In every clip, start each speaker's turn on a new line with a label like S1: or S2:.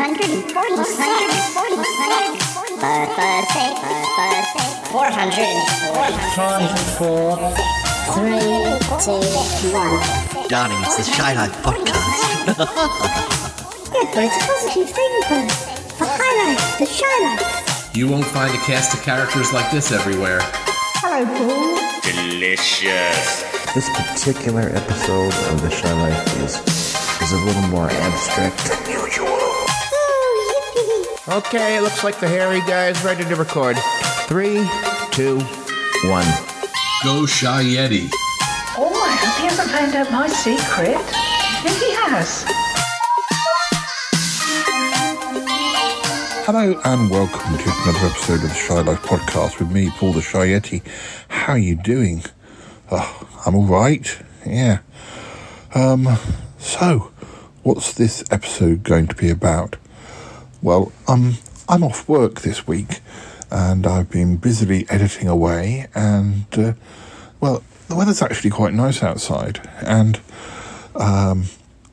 S1: Darling, it's the Shy Life podcast.
S2: Yeah, but it's a positive thing for, for highlight, the shy life.
S3: You won't find a cast of characters like this everywhere.
S2: Hello, Paul.
S4: Delicious.
S5: This particular episode of The Shy Life is, is a little more abstract
S6: Okay, it looks like the hairy guy is ready to record. Three, two, one.
S3: Go Shy Yeti.
S7: Oh, I hope he hasn't found out my secret. If he has.
S8: Hello and welcome to another episode of the Shy Life podcast with me, Paul the Shy Yeti. How are you doing? Oh, I'm all right. Yeah. Um. So, what's this episode going to be about? Well, um, I'm off work this week, and I've been busily editing away. And uh, well, the weather's actually quite nice outside, and um,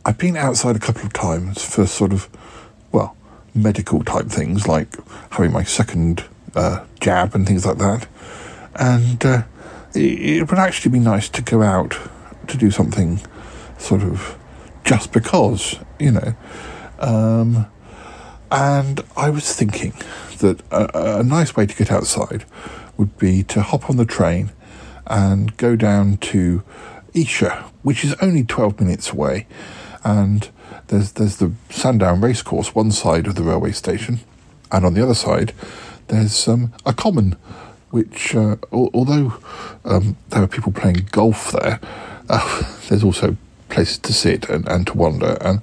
S8: I've been outside a couple of times for sort of well medical type things like having my second uh, jab and things like that. And uh, it, it would actually be nice to go out to do something sort of just because, you know. Um, and I was thinking that a, a nice way to get outside would be to hop on the train and go down to Esher, which is only 12 minutes away. And there's, there's the Sandown Racecourse, one side of the railway station. And on the other side, there's um, a common, which, uh, al- although um, there are people playing golf there, uh, there's also places to sit and, and to wander. And,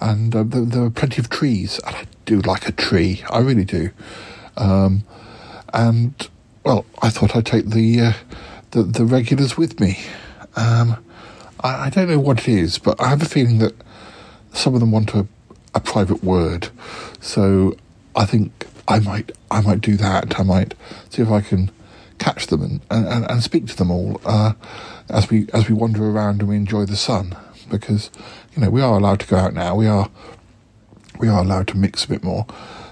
S8: and uh, there, there are plenty of trees. And I do like a tree, I really do. Um, and, well, I thought I'd take the, uh, the, the regulars with me. Um, I, I don't know what it is, but I have a feeling that some of them want a, a private word. So I think I might I might do that. I might see if I can catch them and, and, and speak to them all uh, as we as we wander around and we enjoy the sun. Because you know we are allowed to go out now. We are we are allowed to mix a bit more.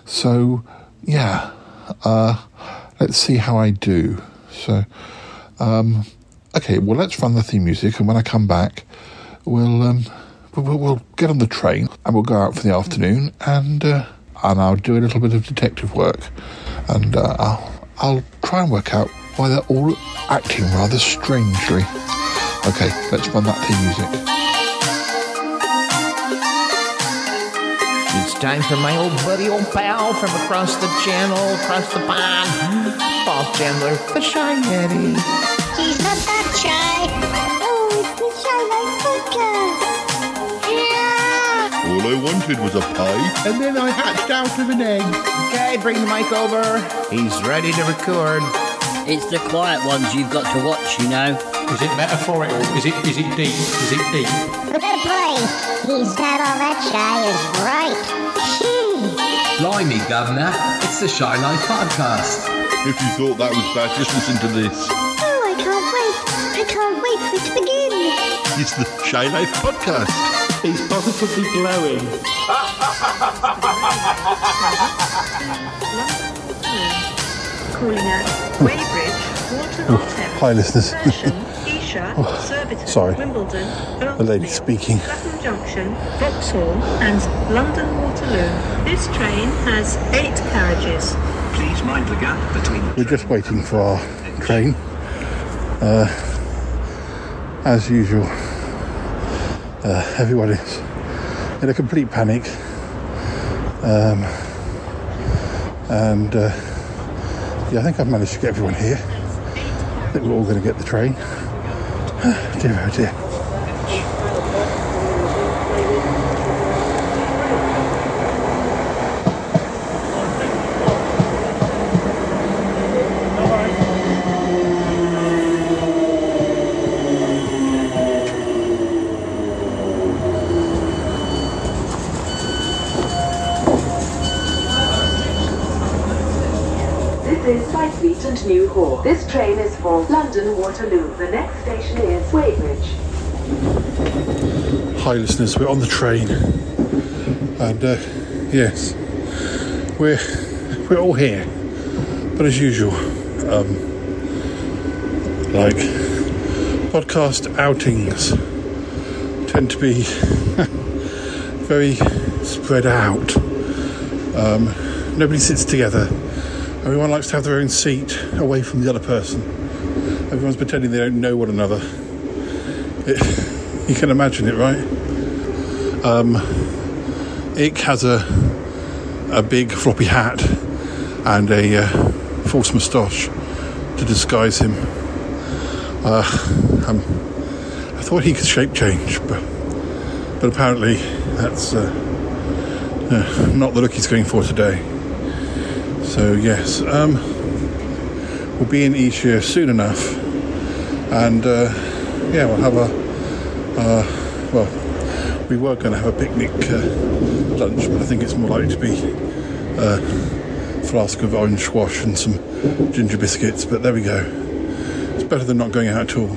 S8: So yeah, uh, let's see how I do. So um, okay, well let's run the theme music, and when I come back, we'll um, we'll, we'll get on the train and we'll go out for the afternoon, and uh, and I'll do a little bit of detective work, and uh, I'll I'll try and work out why they're all acting rather strangely. Okay, let's run that theme music.
S6: It's time for my old buddy, old pal from across the channel, across the pond, Bob Chandler, the Shy Yeti.
S9: He's not that shy.
S2: Oh, it's the shy life podcast.
S9: Yeah.
S4: All I wanted was a pie.
S6: And then I hatched out of an egg. Okay, bring the mic over. He's ready to record.
S1: It's the quiet ones you've got to watch, you know.
S10: Is it metaphorical? Is it is it deep? Is it deep?
S9: Prepare to play. He's not all that shy is right.
S3: Blimey, Governor. It's the Shy Life podcast.
S4: If you thought that was bad, just listen to this.
S2: Oh, I can't wait. I can't wait for it to begin.
S4: It's the Shy Life podcast.
S10: He's positively glowing.
S7: Calling out Weybridge, Waterloo
S8: Hi, listeners.
S7: Hersham, Esher, Surbiton,
S8: sorry.
S7: Wimbledon,
S8: The lady speaking.
S7: Clapham Junction, Vauxhall, and London Waterloo. This train has eight carriages.
S11: Please mind the gap between the
S8: We're just waiting for our train. Uh, as usual, uh, everyone is in a complete panic. Um, and uh, yeah, I think I've managed to get everyone here. I think we're all going to get the train. dear, oh dear.
S7: This train is for London Waterloo. The next station is Weybridge.
S8: Hi, listeners. We're on the train, and uh, yes, we're we're all here, but as usual, um, like podcast outings tend to be very spread out. Um, nobody sits together. Everyone likes to have their own seat away from the other person. Everyone's pretending they don't know one another. It, you can imagine it, right? Um, Ikk has a a big floppy hat and a uh, false moustache to disguise him. Uh, um, I thought he could shape change, but but apparently that's uh, uh, not the look he's going for today. So yes, um, we'll be in Esher soon enough, and uh, yeah, we'll have a uh, well, we were going to have a picnic uh, lunch, but I think it's more likely to be a flask of orange squash and some ginger biscuits. But there we go. It's better than not going out at all.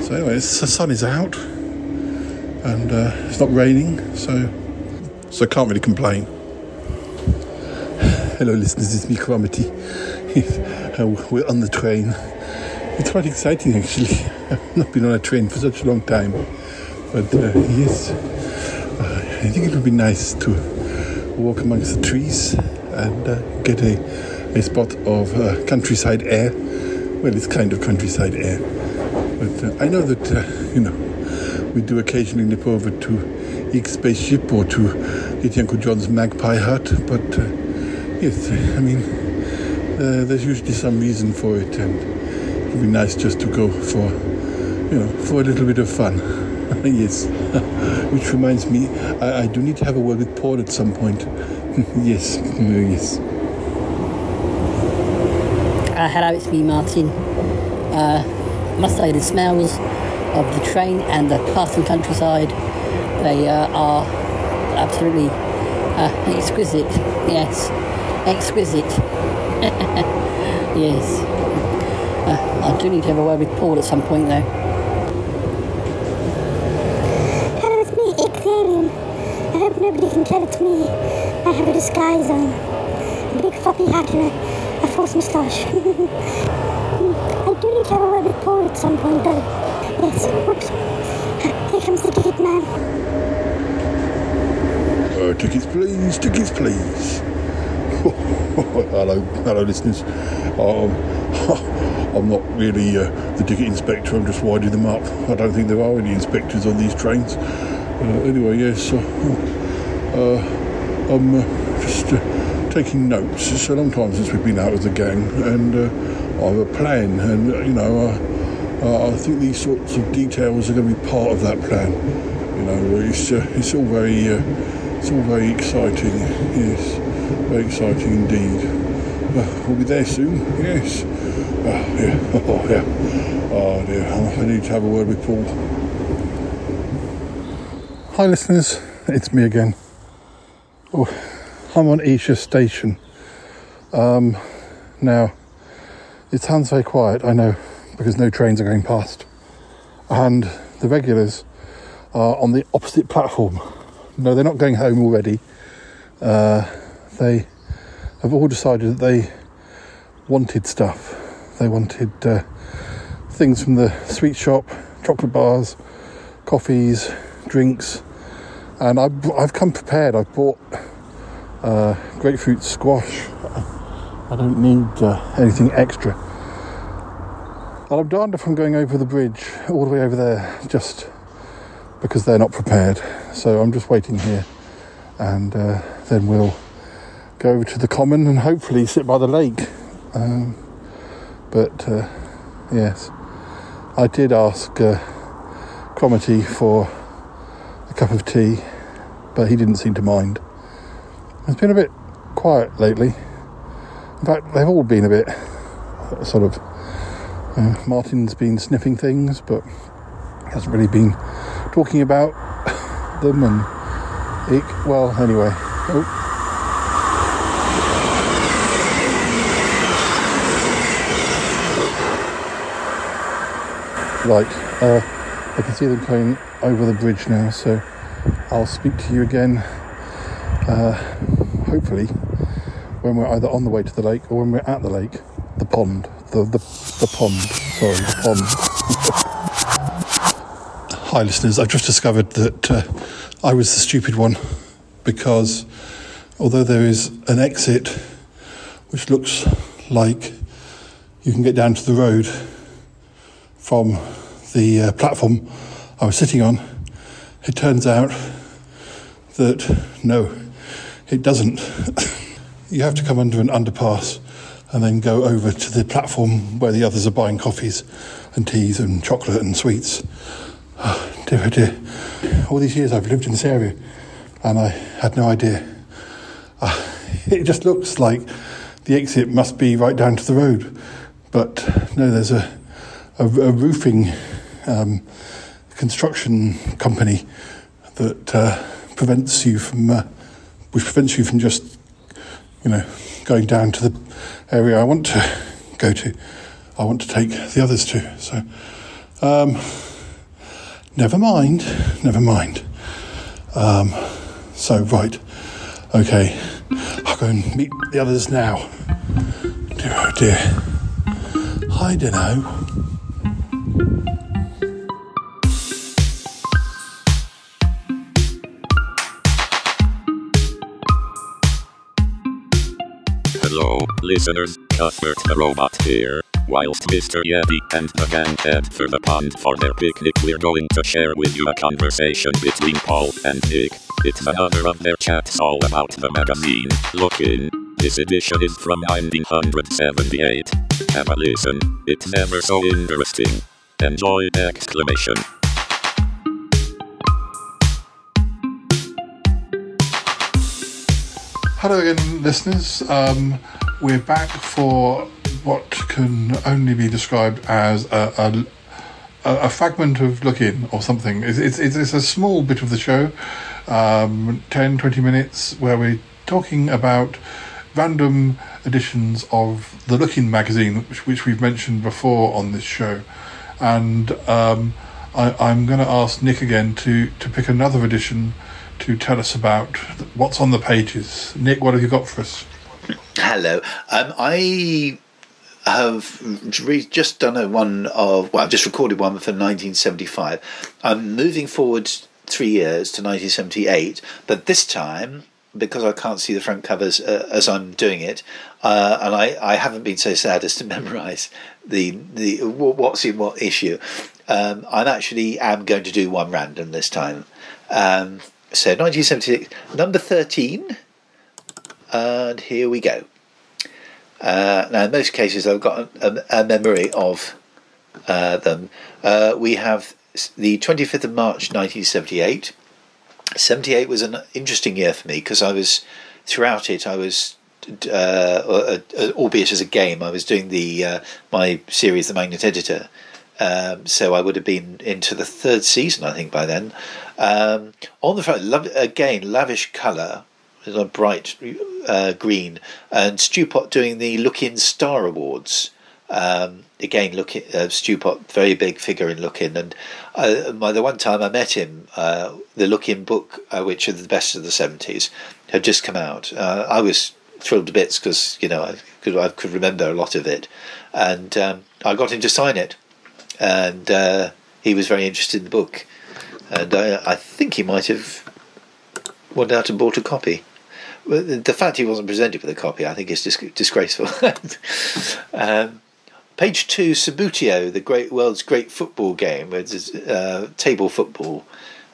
S8: So anyway, the sun is out, and uh, it's not raining, so so can't really complain. Hello, listeners. It's me, Cromity. Uh, We're on the train. It's quite exciting, actually. I've not been on a train for such a long time, but uh, yes, uh, I think it would be nice to walk amongst the trees and uh, get a, a spot of uh, countryside air. Well, it's kind of countryside air, but uh, I know that you know we do occasionally nip over to Eek Spaceship or to Uncle John's Magpie Hut, but yes, I mean uh, there's usually some reason for it, and it'd be nice just to go for you know for a little bit of fun. yes, which reminds me, I, I do need to have a word with Paul at some point. yes, yes.
S12: Uh, hello, it's me, Martin. Uh, must say the smells of the train and the passing countryside, they uh, are absolutely uh, exquisite. Yes, exquisite. yes. Uh, I do need to have a word with Paul at some point, though.
S2: Hello, it's me, Ictharian. I hope nobody can tell it's me. I have a disguise on. A big floppy hat and a, a false moustache. I do need to have a word with Paul at some point, though. Yes, whoops. Here comes the ticket man.
S8: Uh, tickets, please. Tickets, please. hello, hello, listeners. Um, I'm not really uh, the ticket inspector. I'm just winding them up. I don't think there are any inspectors on these trains. Uh, anyway, yes. Uh, uh, I'm uh, just uh, taking notes. It's a long time since we've been out with the gang, and I have a plan. And you know, I think these sorts of details are going to be part of that plan. You know, it's it's all very it's all very exciting. Yes, very exciting indeed. Uh, we'll be there soon. Yes. Oh, yeah. Oh, yeah. Oh, dear. I need to have a word with Paul. Hi, listeners. It's me again. Oh, I'm on Esher Station. Um, now, it sounds very quiet, I know, because no trains are going past. And the regulars are on the opposite platform. No, they're not going home already. Uh, they have all decided that they wanted stuff. They wanted uh, things from the sweet shop, chocolate bars, coffees, drinks, and I've, I've come prepared. I've bought uh, grapefruit squash. I don't need uh, anything extra. And I'm darned if I'm going over the bridge, all the way over there, just because they're not prepared. So I'm just waiting here, and uh, then we'll go over to the common and hopefully sit by the lake. Um, but uh, yes, I did ask uh, Cromity for a cup of tea, but he didn't seem to mind. It's been a bit quiet lately. In fact, they've all been a bit uh, sort of. Uh, Martin's been sniffing things, but hasn't really been talking about them. And it, well, anyway. Oh. Right, uh, I can see them coming over the bridge now, so I'll speak to you again uh, hopefully, when we're either on the way to the lake or when we're at the lake, the pond, the the, the pond, sorry, the pond. Hi, listeners. I've just discovered that uh, I was the stupid one because although there is an exit which looks like you can get down to the road from the uh, platform I was sitting on, it turns out that no, it doesn't. you have to come under an underpass and then go over to the platform where the others are buying coffees and teas and chocolate and sweets. Oh, dear, oh dear. All these years I've lived in this area and I had no idea. Uh, it just looks like the exit must be right down to the road. But no, there's a, a, a roofing um, construction company that uh, prevents you from, uh, which prevents you from just, you know, going down to the area I want to go to. I want to take the others to. So, um, never mind, never mind. Um, so, right, okay, I'll go and meet the others now. Dear, oh dear. I don't know.
S13: Hello, listeners, Cuthbert the Robot here. Whilst Mr. Yeti and the gang head for the pond for their picnic, we're going to share with you a conversation between Paul and Nick. It's another of their chats all about the magazine. Look in. This edition is from 1978. Have a listen. It's ever so interesting. Enjoy! Exclamation.
S8: Hello again, listeners. Um, we're back for what can only be described as a, a, a fragment of Look In or something. It's, it's, it's a small bit of the show, um, 10, 20 minutes, where we're talking about random editions of the Look In magazine, which, which we've mentioned before on this show. And um, I, I'm going to ask Nick again to, to pick another edition to tell us about what's on the pages. Nick, what have you got for us?
S14: Hello. Um, I have re- just done a one of, well, I've just recorded one for 1975. I'm moving forward three years to 1978, but this time, because I can't see the front covers uh, as I'm doing it, uh, and I, I haven't been so sad as to memorise the the what's in what issue. Um, I'm actually am going to do one random this time. Um, so 1976, number 13, and here we go. Uh, now, in most cases, I've got a, a memory of uh, them. Uh, we have the 25th of March 1978. 78 was an interesting year for me because I was, throughout it, I was, uh, albeit as a game, I was doing the uh, my series, The Magnet Editor. Um, so I would have been into the third season, I think, by then. Um, on the front, again, lavish colour, a bright uh, green, and Stewpot doing the Look In Star Awards. Um, again, look uh, Stewpot, very big figure in Look In, and uh, by the one time I met him, uh, the Look In book, uh, which are the best of the seventies, had just come out. Uh, I was thrilled to bits because you know I could I could remember a lot of it, and um, I got him to sign it, and uh, he was very interested in the book, and I, I think he might have went out and bought a copy. The fact he wasn't presented with a copy, I think, is dis- disgraceful. um, page two, Subbuteo, the great world's great football game, with uh, table football,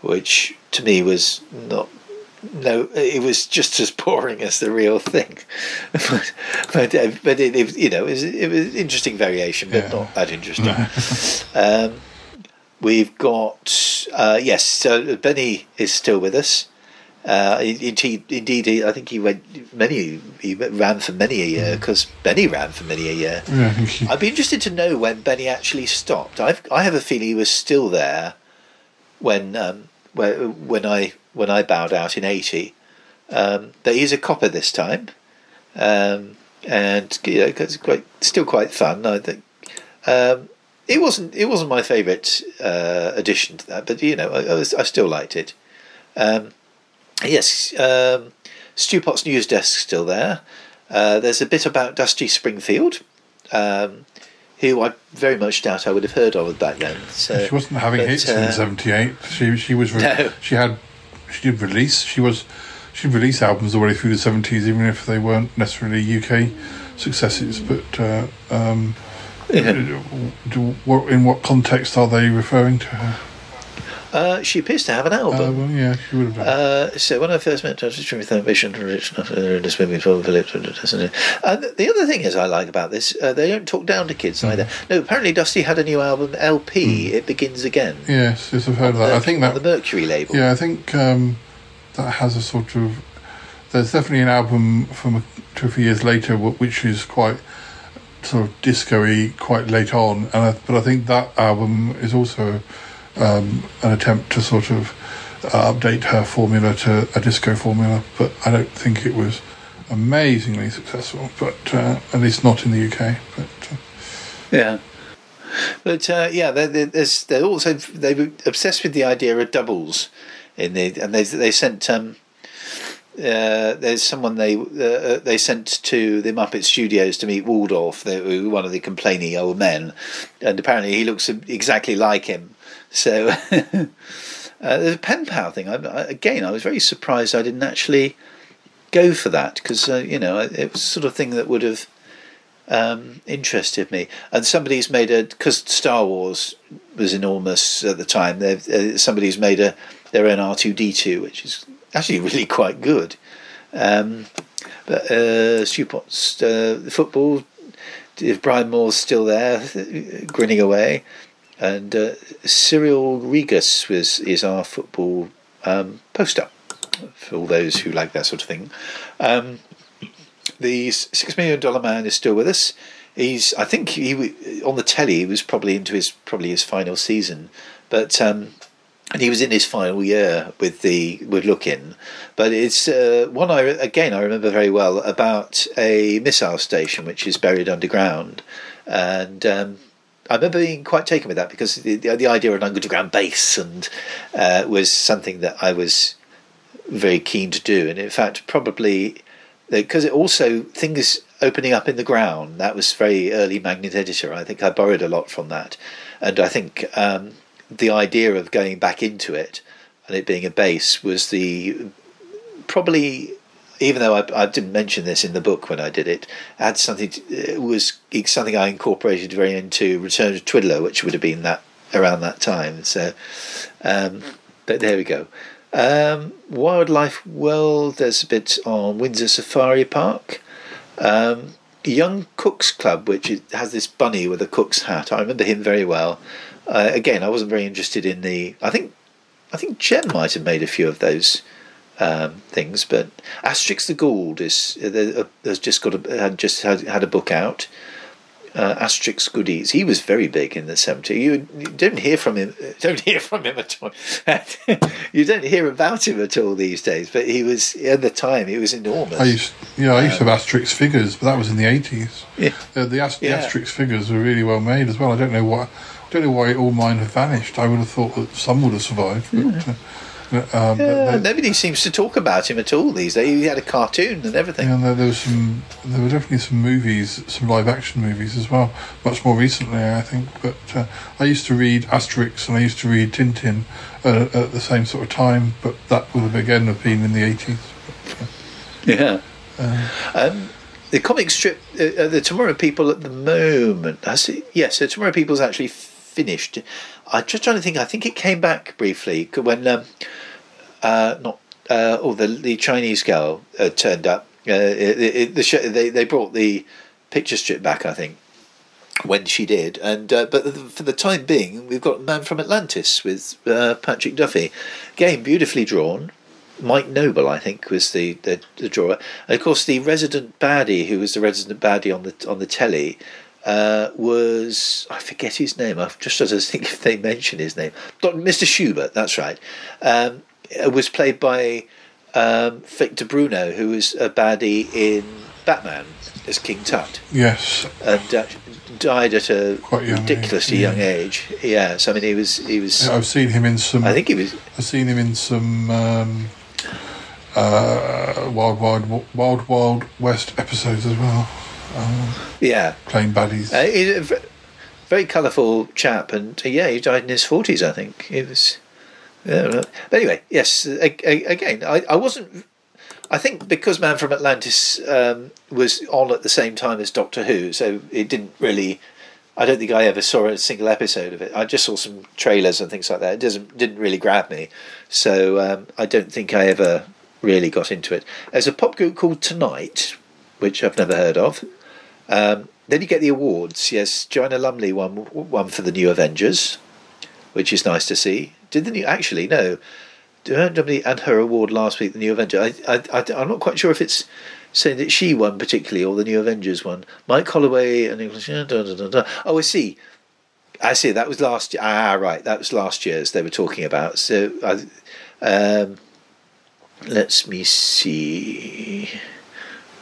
S14: which to me was not. No, it was just as boring as the real thing, but but, uh, but it, it, you know it was, it was interesting variation, but
S8: Yeah.
S14: not that interesting. um, we've got uh, yes, so Benny is still with us. Uh, indeed, indeed, he, I think he went many. He ran for many a year because Benny ran for many a year.
S8: Yeah.
S14: I'd be interested to know when Benny actually stopped. I've, I have a feeling he was still there when um, where, when I when I bowed out in eighty. Um, but he's a copper this time, um, and you know, it's quite still quite fun. I think um, it wasn't it wasn't my favourite uh, addition to that, but you know I, I, was, I still liked it. Um, yes, um, Stewpot's news desk still there. Uh, there's a bit about Dusty Springfield, um, who I very much doubt I would have heard of back then. So,
S8: she wasn't having
S14: but,
S8: hits
S14: uh,
S8: in '78. She she was re-
S14: No.
S8: she had she did release she was she released albums all the way through the '70s, even if they weren't necessarily UK successes. But uh, um, do, what, in what context are they referring to her?
S14: Uh, she appears to have an album.
S8: Uh, well, yeah, she would have done.
S14: Uh, so when I first met Dr. Jimmy Thornton, Rich, not in this movie, doesn't it? And the other thing is I like about this, uh, they don't talk down to kids
S8: Mm.
S14: either. No, apparently Dusty had a new album, LP. It begins again.
S8: Yes, yes, I've heard of that. I think that
S14: the Mercury label.
S8: Yeah, I think um, that has a sort of. There's definitely an album from a, two or three years later, which is quite sort of disco-y, quite late on, and I, but I think that album is also um, an attempt to sort of uh, update her formula to a disco formula. But I don't think it was amazingly successful, but uh, at least not in the UK. But uh,
S14: Yeah. But uh, yeah, they're, they're, also they were obsessed with the idea of doubles in the and they they sent um uh, there's someone they uh, they sent to the Muppet Studios to meet Waldorf, one of the complaining old men, and apparently he looks exactly like him. So uh, there's a pen pal thing. I, I, again, I was very surprised I didn't actually go for that because uh, you know it was sort of thing that would have um, interested me. And somebody's made a because Star Wars was enormous at the time. Uh, somebody's made a their own R two D two, which is actually really quite good. Um, but uh, Stewpot's, uh, football. If Brian Moore's still there, grinning away, and uh, Cyril Regis was is our football um, poster for all those who like that sort of thing. Um, the six million dollar man is still with us. He's, I think, he on the telly. He was probably into his probably his final season, but um, and he was in his final year with the with Look-In. But it's uh, one I again I remember very well about a missile station which is buried underground, and. Um, I remember being quite taken with that because the, the, the idea of an underground base and uh, was something that I was very keen to do, and in fact, probably because it also things opening up in the ground. That was very early Magnet Editor. I think I borrowed a lot from that, and I think um, the idea of going back into it and it being a base was the probably. Even though I, I didn't mention this in the book when I did it, had something to, it was something I incorporated very into Return to Twiddler, which would have been that around that time. So, um, but there we go. Um, Wildlife World, there's a bit on Windsor Safari Park. Um, Young Cooks Club, which has this bunny with a cook's hat. I remember him very well. Uh, again, I wasn't very interested in the. I think, I think Jem might have made a few of those um, things, but Asterix the Gaul is uh, has just got a, had just had, had a book out. Uh, Asterix Goodies. He was very big in the 70s. You, you don't hear from him. Don't hear from him at all. you don't hear about him at all these days. But he was at the time. He was enormous.
S8: I used, yeah, I used to have Asterix figures, but that was in the eighties.
S14: Yeah.
S8: Uh, the, Ast-
S14: Yeah.
S8: the Asterix figures were really well made as well. I don't know why, I don't know why all mine have vanished. I would have thought that some would have survived, but, uh, um,
S14: Yeah,
S8: they-
S14: nobody seems to talk about him at all these days. He had a cartoon and everything.
S8: Yeah, and there, there was some. There were definitely some movies, some live-action movies as well. Much more recently, I think. But uh, I used to read Asterix and I used to read Tintin uh, at the same sort of time. But that would have again have been in the eighties.
S14: Yeah.
S8: Uh,
S14: Um, the comic strip, uh, uh, the Tomorrow People at the moment. Has it? Yes, so Tomorrow People's actually finished. I'm just trying to think. I think it came back briefly when um, uh, not uh, oh the the Chinese girl uh, turned up. Uh, it, it, the show, they they brought the picture strip back. I think when she did, and uh, but for the time being, we've got Man from Atlantis with uh, Patrick Duffy. Game beautifully drawn. Mike Noble, I think, was the, the, the drawer. And of course, the resident baddie, who was the resident baddie on the on the telly, uh, was I forget his name. I've just as I think if they mention his name, Dr. Mr. Schubert. That's right. Um, was played by um, Victor Buono, who was a baddie in Batman as King Tut
S8: yes,
S14: and uh, died at a
S8: Quite young
S14: ridiculously
S8: age,
S14: young age. Yeah, so I mean, he was he was.
S8: I've seen him in some.
S14: I think he was.
S8: I've seen him in some um, uh, Wild Wild Wild Wild West episodes as well. Um,
S14: Yeah.
S8: playing baddies.
S14: Uh, he's a v- very colourful chap, and uh, yeah, he died in his forties, I think. He was. Yeah, but anyway, yes. a- a- Again, I, I wasn't. I think because Man from Atlantis um, was on at the same time as Doctor Who, so it didn't really. I don't think I ever saw a single episode of it. I just saw some trailers and things like that. It doesn't didn't really grab me, so um, I don't think I ever really got into it. There's a pop group called Tonight, which I've never heard of. Um, then you get the awards. Yes, Joanna Lumley won one for the New Avengers, which is nice to see. Did the new actually no? Joanna Lumley and her award last week, the New Avenger. I, I, I, I'm not quite sure if it's saying that she won particularly or the New Avengers won. Mike Holloway and English. Oh, I see. I see. That was last. Ah, right. That was last year's. They were talking about. So, um, let's me see.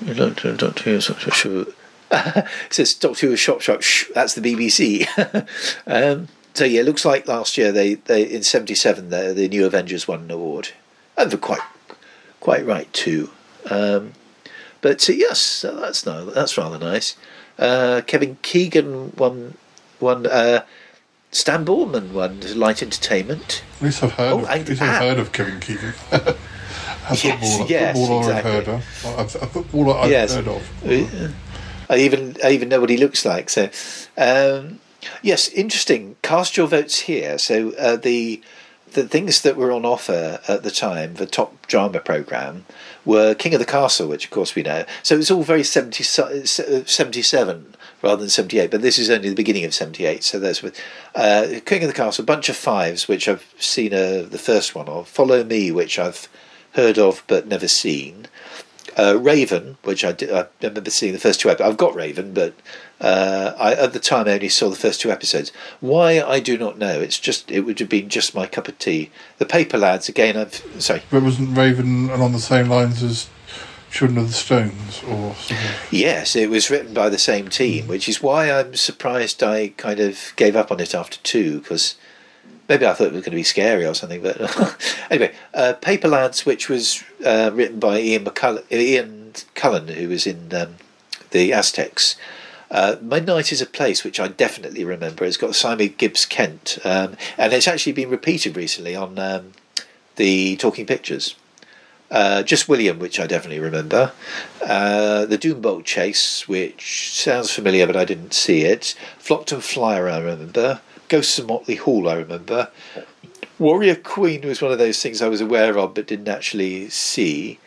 S14: Doctor, Doctor Who, Doctor Who. it says Doctor Who shop shop. Shh, that's the BBC. um, so yeah, it looks like last year they, they in '77 the the New Avengers won an award, and they're quite quite right too. Um, but uh, yes, that's no, that's rather nice. Uh, Kevin Keegan won won. Uh, Stan Borman won Light Entertainment.
S8: At least I've heard,
S14: Oh,
S8: of, at least I've heard of Kevin Keegan.
S14: Yes,
S8: footballer,
S14: yes,
S8: footballer
S14: exactly.
S8: I've heard of. A, a footballer I've
S14: Yes.
S8: heard of.
S14: Uh, I even I even know what he looks like. So, um, yes, interesting. Cast your votes here. So uh, the the things that were on offer at the time, the top drama program, were King of the Castle, which of course we know. So it's all very 70, uh, 77 rather than 78, but this is only the beginning of 78. So there's with uh, King of the Castle, a bunch of fives, which I've seen uh, the first one of. Follow Me, which I've heard of but never seen. Uh, Raven, which I, did, I remember seeing the first two episodes. I've got Raven, but uh, I, at the time I only saw the first two episodes. Why I do not know. It's just it would have been just my cup of tea. The Paper Lads again. I've sorry.
S8: But wasn't Raven along the same lines as Children of the Stones or of
S14: Yes, it was written by the same team, which is why I'm surprised I kind of gave up on it after two because maybe I thought it was going to be scary or something. But anyway, uh, Paper Lads, which was uh, written by Ian Ian Cullen, who was in um, the Aztecs. Uh, Midnight is a place which I definitely remember. It's got Simon Gipps-Kent, um, and it's actually been repeated recently on um, the Talking Pictures. Uh, just William, which I definitely remember. Uh, the Doombolt Chase, which sounds familiar, but I didn't see it. Flockton Flyer, I remember. Ghosts of Motley Hall, I remember. Warrior Queen was one of those things I was aware of, but didn't actually see.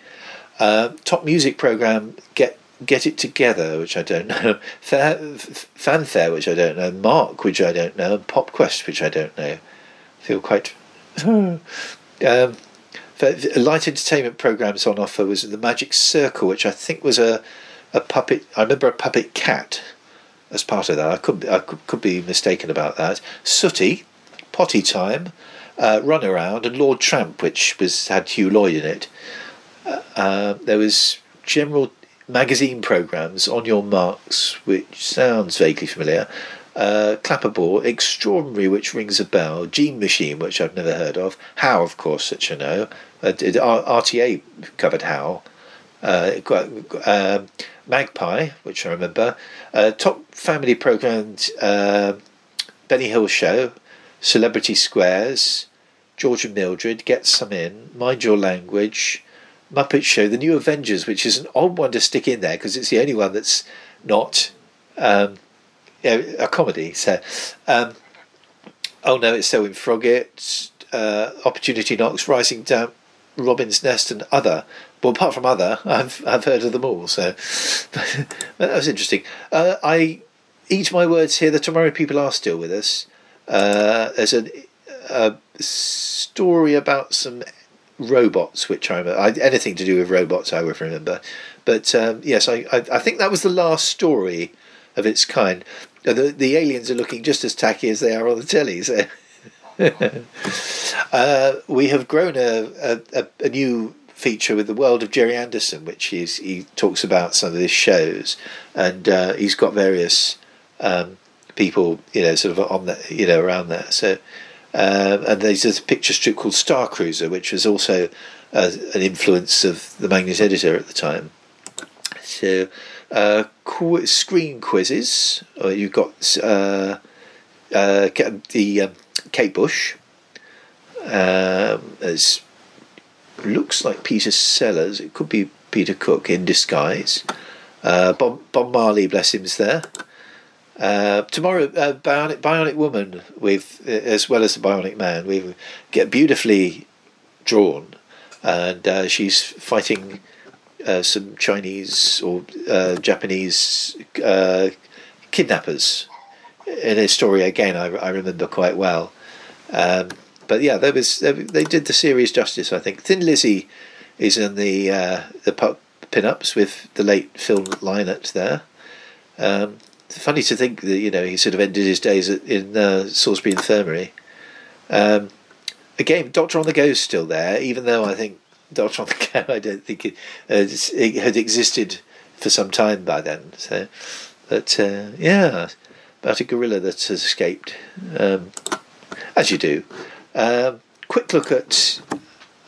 S14: Uh, top music program, Get Get It Together, which I don't know. Fair, F- Fanfare, which I don't know. Mark, which I don't know. Pop Quest, which I don't know. feel quite. um, light entertainment programs on offer was the Magic Circle, which I think was a a puppet. I remember a puppet cat as part of that. I could I could, could be mistaken about that. Sooty, Potty Time, uh, Run Around, and Lord Tramp, which was had Hugh Lloyd in it. Uh, uh, there was general magazine programs on your marks, which sounds vaguely familiar. Uh, Extraordinary, which rings a bell. Gene Machine, which I've never heard of. How, of course, which I know. Uh, RTA covered How. Uh, um, Magpie, which I remember. Uh, top family programs: uh, Benny Hill Show, Celebrity Squares, George and Mildred, Get Some In, Mind Your Language, Muppet Show, The New Avengers, which is an odd one to stick in there because it's the only one that's not um, a comedy. So, um, oh no, it's Selwyn Froggitt, uh, Opportunity Knocks, Rising Damp, Robin's Nest, and other. Well, apart from other, I've I've heard of them all. So that was interesting. Uh, I eat my words here. The tomorrow people are still with us. Uh, there's a, a story about some robots, which I. I, anything to do with robots, I would remember. But um, yes, I, I I think that was the last story of its kind. Uh, The, the aliens are looking just as tacky as they are on the telly. So. uh, we have grown a, a, a, new feature with the world of Gerry Anderson, which he's, he talks about some of his shows, and uh, he's got various um, people, you know, sort of on the, you know, around there. So Um, and there's a picture strip called Star Cruiser, which was also uh, an influence of the Magnus editor at the time. So, uh, qu- screen quizzes. Uh, you've got uh, uh, the um, Kate Bush. Um, as looks like Peter Sellers. It could be Peter Cook in disguise. Uh, Bob, Bob Marley, bless him's there. Uh, tomorrow, uh, Bionic, Bionic Woman, with uh, as well as the Bionic Man, we get beautifully drawn, and uh, she's fighting uh, some Chinese or Japanese kidnappers in a story again I, I remember quite well. Um, but yeah, there was they, did the series justice. I think Thin Lizzy is in the uh, the pu- pin-ups with the late Phil Lynott there. Um, funny to think that you know he sort of ended his days in uh, Salisbury Infirmary. Um, again, Doctor on the Go is still there, even though I think Doctor on the Go I don't think it, uh, it had existed for some time by then. So, but uh, yeah, about a gorilla that has escaped, um, as you do. Um, quick look at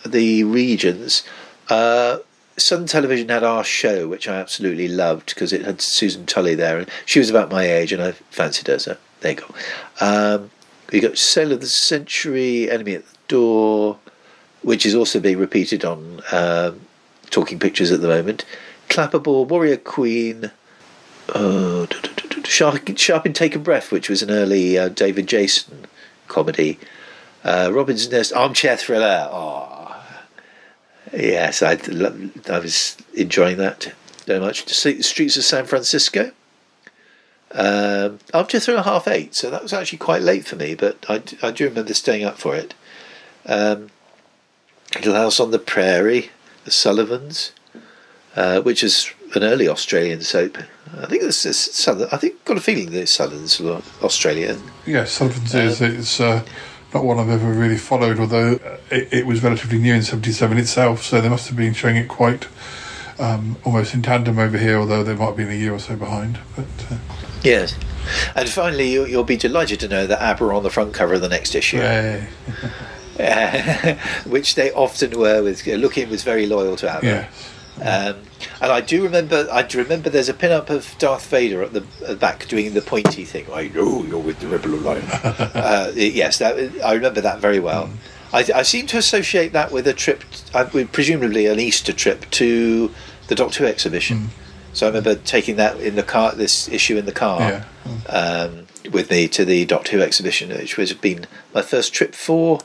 S14: the regions. Uh, Sun Television had our show, which I absolutely loved because it had Susan Tully there, and she was about my age, and I fancied her. So there you go. Um, we got Sale of the Century, Enemy at the Door, which is also being repeated on um, Talking Pictures at the moment. Clapperboard, Warrior Queen, uh, Sharp, Sharp in Take a Breath, which was an early uh, David Jason comedy. Uh, Robin's Nest, Armchair Thriller. Oh, yes, I, I was enjoying that very much. The streets of San Francisco. Um, Armchair Thriller half eight, so that was actually quite late for me, but I, I do remember staying up for it. Um, Little House on the Prairie, The Sullivans, uh, which is an early Australian soap. I think this is Southern. I think got a feeling that Southern's Australian.
S8: Yeah, Sullivan's is. It's uh, not one I've ever really followed, although it, it was relatively new in '77 itself, so they must have been showing it quite um, almost in tandem over here, although they might have been a year or so behind. But uh,
S14: Yes. And finally, you, you'll be delighted to know that ABBA are on the front cover of the next issue. Which they often were with Look-In was very loyal to ABBA.
S8: Yes.
S14: Um, and I do remember, I do remember there's a pin-up of Darth Vader at the, at the back doing the pointy thing. I know you're with the Rebel Alliance. uh, yes, that I remember that very well. I, I seem to associate that with a trip, uh, with presumably an Easter trip to the Doctor Who exhibition. So I remember taking that in the car, this issue in the car,
S8: Yeah.
S14: um, with me to the Doctor Who exhibition, which was been my first trip for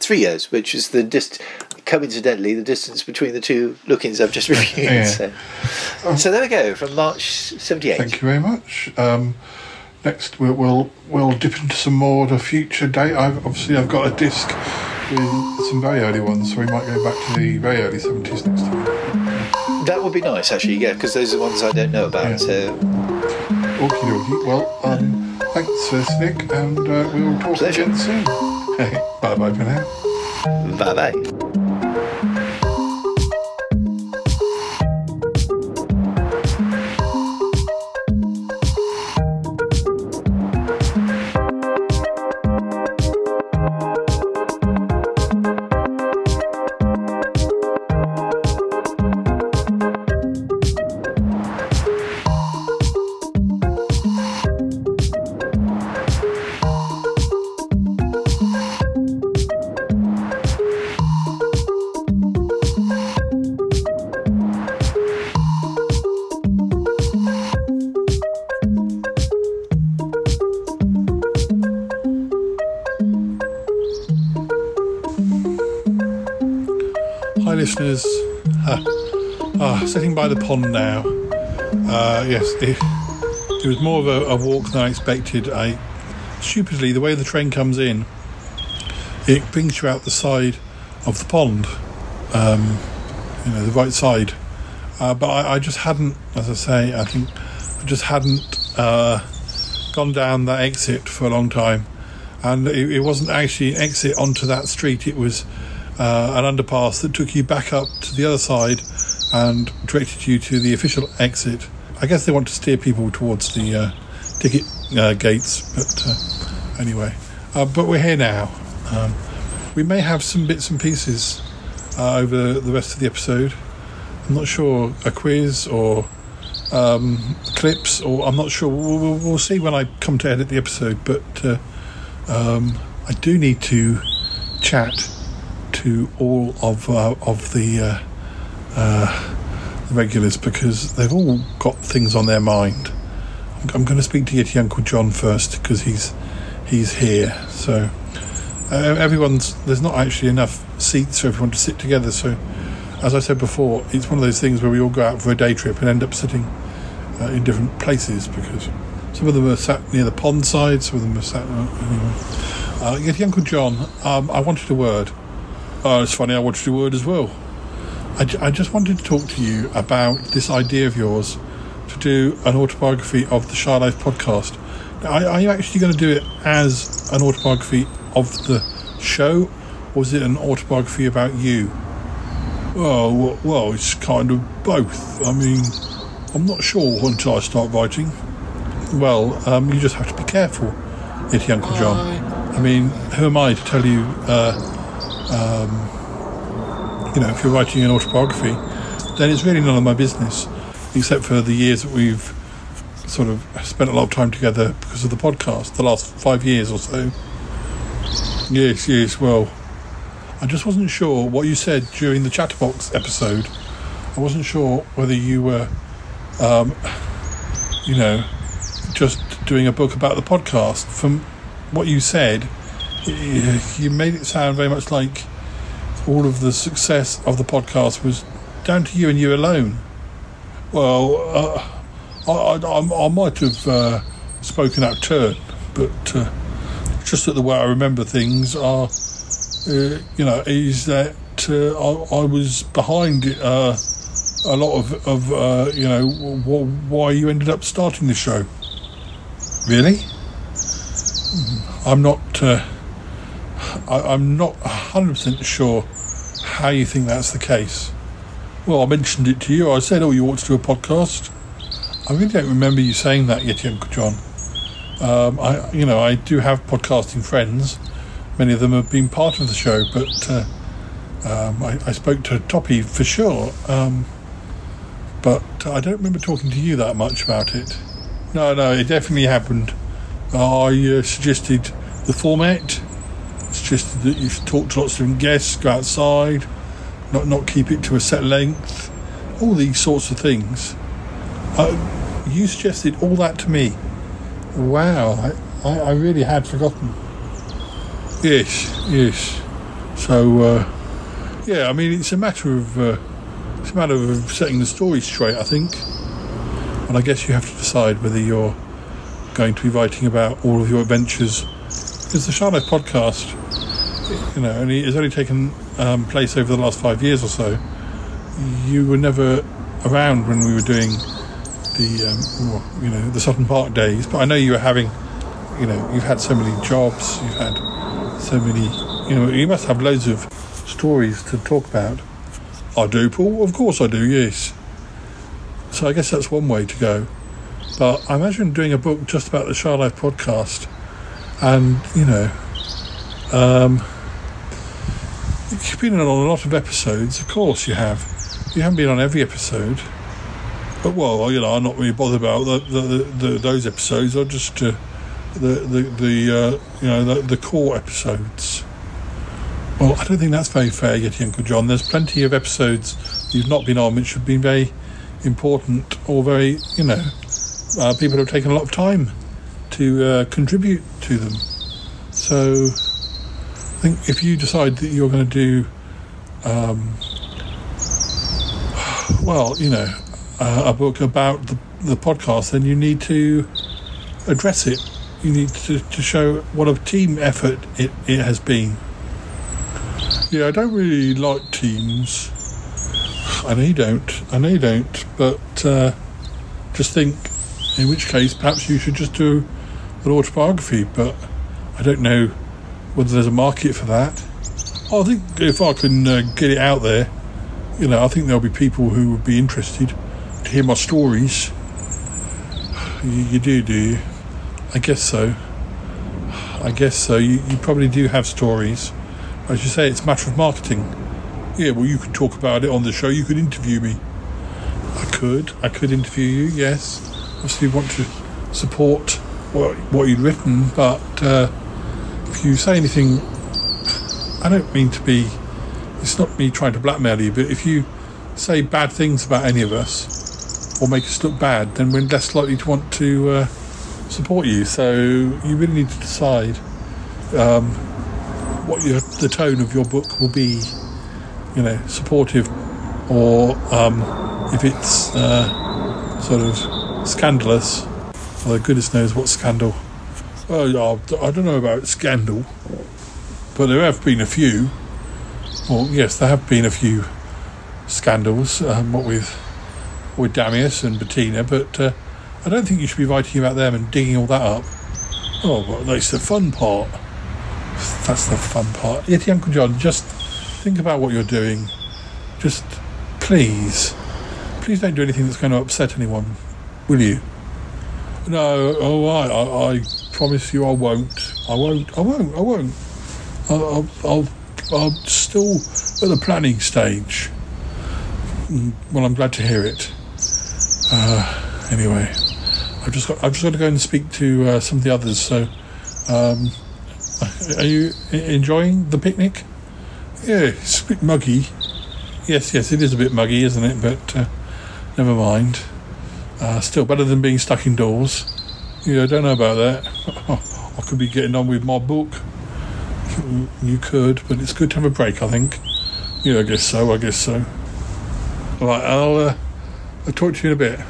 S14: three years, which is the dist- coincidentally the distance between the two Look-Ins I've just reviewed.
S8: Yeah.
S14: So. so there we go from March '78.
S8: Thank you very much. Um, next, we'll, we'll we'll dip into some more at a future date. I've obviously I've got a disc with some very early ones, so we might go back to the very early seventies next time.
S14: That would be nice, actually, yeah, because those are the ones I don't know about. So
S8: Okie dokie. Well, um, thanks for listening, and uh, we'll talk
S14: Pleasure.
S8: again soon. bye bye for now.
S14: bye bye.
S8: The pond now. Uh, yes, it, it was more of a, a walk than I expected. I stupidly the way the train comes in, it brings you out the side of the pond, um, you know, the right side. Uh, but I, I just hadn't, as I say, I think I just hadn't uh, gone down that exit for a long time, and it, it wasn't actually an exit onto that street. It was uh, an underpass that took you back up to the other side and directed you to the official exit. I guess they want to steer people towards the uh, ticket uh, gates, but uh, anyway, uh, but we're here now. Um, we may have some bits and pieces uh, over the rest of the episode. I'm not sure a quiz or um, clips, or I'm not sure. We'll, we'll, we'll see when I come to edit the episode. But uh, um, I do need to chat to all of uh, of the uh, uh, regulars because they've all got things on their mind. I'm, going to speak to Yeti Uncle John first because he's he's here. So uh, everyone's there's not actually enough seats for everyone to sit together. So as I said before, it's one of those things where we all go out for a day trip and end up sitting uh, in different places because some of them are sat near the pond side, some of them are sat. Uh, anyway. Uh, Yeti Uncle John, um, I wanted a word. Oh, it's funny, I wanted a word as well. I, I just wanted to talk to you about this idea of yours to do an autobiography of the Shy Life podcast. Now, Are, are you actually going to do it as an autobiography of the show, or is it an autobiography about you? Oh, well, well, it's kind of both. I mean, I'm not sure until I start writing. Well, um, you just have to be careful, Yeti Uncle John. I mean, who am I to tell you, uh, um, you know, if you're writing an autobiography, then it's really none of my business, except for the years that we've sort of spent a lot of time together because of the podcast, the last five years or so. Yes, yes, well, I just wasn't sure what you said during the Chatterbox episode. I wasn't sure whether you were, um, you know, just doing a book about the podcast. From what you said, you made it sound very much like all of the success of the podcast was down to you and you alone. Well, uh, I, I, I might have uh, spoken out turn, but uh, just that the way I remember things are, uh, you know, is that uh, I, I was behind uh, a lot of, of you know, wh- why you ended up starting the show. Really? I'm not. I, I'm not 100% sure how you think that's the case. Well, I mentioned it to you. I said, "Oh, you ought to do a podcast." I really don't remember you saying that Yeti Uncle John. Um, I, you know, I do have podcasting friends. Many of them have been part of the show, but uh, um, I, I spoke to Toppy for sure. Um, but I don't remember talking to you that much about it. No, no, it definitely happened. I uh, suggested the format. Suggested that you should talk to lots of guests, go outside, not not keep it to a set length, all these sorts of things. Uh, you suggested all that to me. Wow, I, I, I really had forgotten. Yes, yes. So, uh, yeah, I mean, it's a matter of uh, it's a matter of setting the story straight, I think. And I guess you have to decide whether you're going to be writing about all of your adventures. Because the Shy Life podcast, you know, only only taken um, place over the last five years or so. You were never around when we were doing the, um, you know, the Sutton Park days. But I know you were having, you know, you've had so many jobs, you've had so many, you know, you must have loads of stories to talk about. I do, Paul. Of course I do. Yes. So I guess that's one way to go. But I imagine doing a book just about the Shy Life podcast, and you know, um, you've been on a lot of episodes. Of course, you have. You haven't been on every episode, but well, you know, I'm not really bothered about the, the, the, those episodes. I just uh, the the the uh, you know the, core episodes. Well, I don't think that's very fair, Yeti Uncle John. There's plenty of episodes you've not been on which have been very important or very, you know, uh, people have taken a lot of time to uh, contribute to them. So I think if you decide that you're going to do, um, well, you know, uh, a book about the, the podcast, then you need to address it. You need to, to show what a team effort it, it has been. Yeah, I don't really like teams. I know you don't. I know you don't. But uh, just think, in which case, perhaps you should just do an autobiography. But I don't know whether there's a market for that. I think if I can uh, get it out there, you know, I think there'll be people who would be interested to hear my stories. You, you do, do you? I guess so. I guess so. You, you probably do have stories. As you say, it's a matter of marketing. Yeah, well, you could talk about it on the show. You could interview me. I could. I could interview you, yes. Obviously, want to support what, what you'd written, but uh, if you say anything, I don't mean to be, it's not me trying to blackmail you, but if you say bad things about any of us or make us look bad, then we're less likely to want to uh, support you. So you really need to decide um, what your, the tone of your book will be. You know, supportive, or um, if it's uh, sort of scandalous. Well, goodness knows what scandal. Well, I don't know about scandal, but there have been a few. Well, yes, there have been a few scandals. Um, what with with Damius and Bettina, but uh, I don't think you should be writing about them and digging all that up. Oh, well, that's the fun part. That's the fun part. Yeti Uncle John, just think about what you're doing. Just please, please don't do anything that's going to upset anyone, will you? No, all right. I, I promise you, I won't. I won't. I won't. I won't. I'll, I'll, I'll, I'm still at the planning stage. Mm, Well, I'm glad to hear it. Uh, anyway, I've just got I've just got to go and speak to uh, some of the others. So, um, are you enjoying the picnic? Yeah, it's a bit muggy. Yes, yes, it is a bit muggy, isn't it? But uh, never mind. Uh, still better than being stuck indoors. Yeah, I don't know about that. I could be getting on with my book. You could, but it's good to have a break. I think. Yeah, I guess so. I guess so. All right, I'll uh, I'll talk to you in a bit.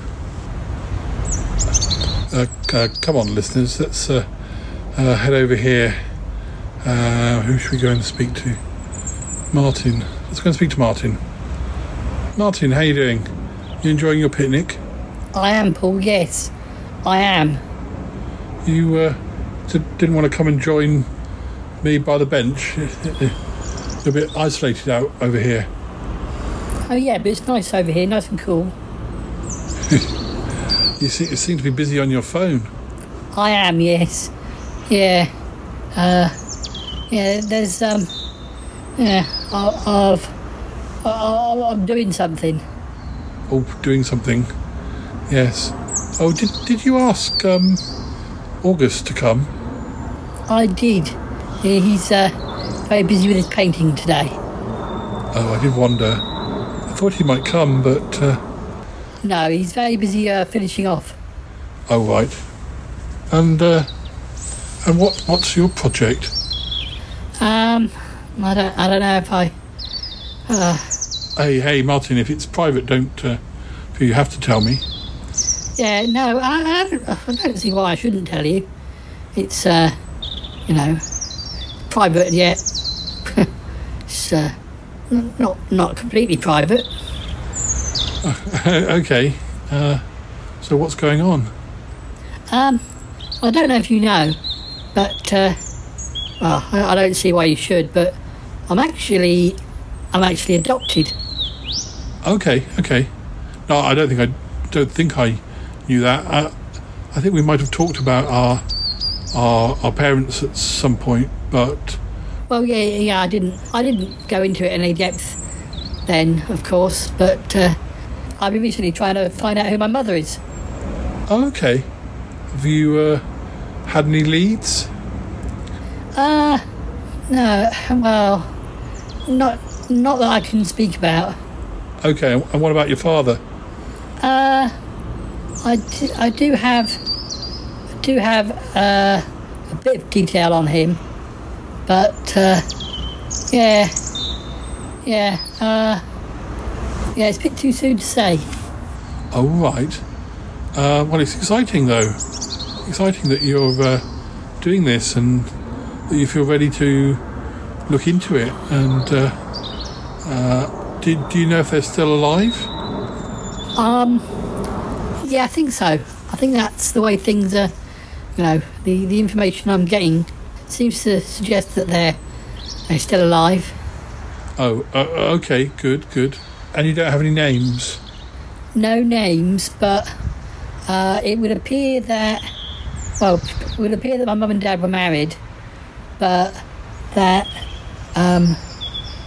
S8: Uh, uh, come on, listeners. Let's uh, uh, head over here. Uh, who should we go and speak to? Martin. Let's go and speak to Martin. Martin, how you doing? You enjoying your picnic?
S12: I am, Paul, yes. I am.
S8: You uh, didn't want to come and join me by the bench. You're a bit isolated out over here.
S12: Oh, yeah, but it's nice over here, nice and cool.
S8: You, see, you seem to be busy on your phone.
S12: I am, yes. Yeah. Uh, yeah, there's, um, yeah, I, I've, I, I'm doing something.
S8: Oh, doing something. Yes. Oh, did did you ask um, August to come?
S12: I did. He's, uh, very busy with his painting today.
S8: Oh, I did wonder. I thought he might come, but uh,
S12: No, he's very busy, uh, finishing off.
S8: oh right. And uh, and what what's your project?
S12: Um, I don't, I don't know if I, uh,
S8: Hey, hey, Martin. If it's private, don't. Uh, you have to tell me.
S12: Yeah, no, I, I, don't, I don't see why I shouldn't tell you. It's, uh, you know, private yet. it's uh, not not completely private.
S8: okay. Uh, so what's going on?
S12: Um, I don't know if you know, but uh, well, I, I don't see why you should. But I'm actually, I'm actually adopted.
S8: Okay, okay. No, I don't think I don't think I knew that. I, I think we might have talked about our our our parents at some point, but
S12: Well, yeah, yeah, I didn't, I didn't go into it in any depth then, of course. But uh, I've been recently trying to find out who my mother is.
S8: oh, okay. Have you uh, had any leads?
S12: Uh, no, well, not not that I can speak about.
S8: Okay, and what about your father?
S12: Uh, I do, I do have, I do have uh, a bit of detail on him, but uh, yeah, yeah, uh, yeah, it's a bit too soon to say.
S8: Oh, right. Uh, well, it's exciting though. Exciting that you're uh, doing this and that you feel ready to look into it. And uh, uh, do, do you know if they're still alive?
S12: Um, yeah, I think so. I think that's the way things are. You know, the the information I'm getting seems to suggest that they're they're still alive.
S8: Oh, uh, okay, good, good. And you don't have any names?
S12: No names, but uh, it would appear that well, it would appear that my mum and dad were married, but that um,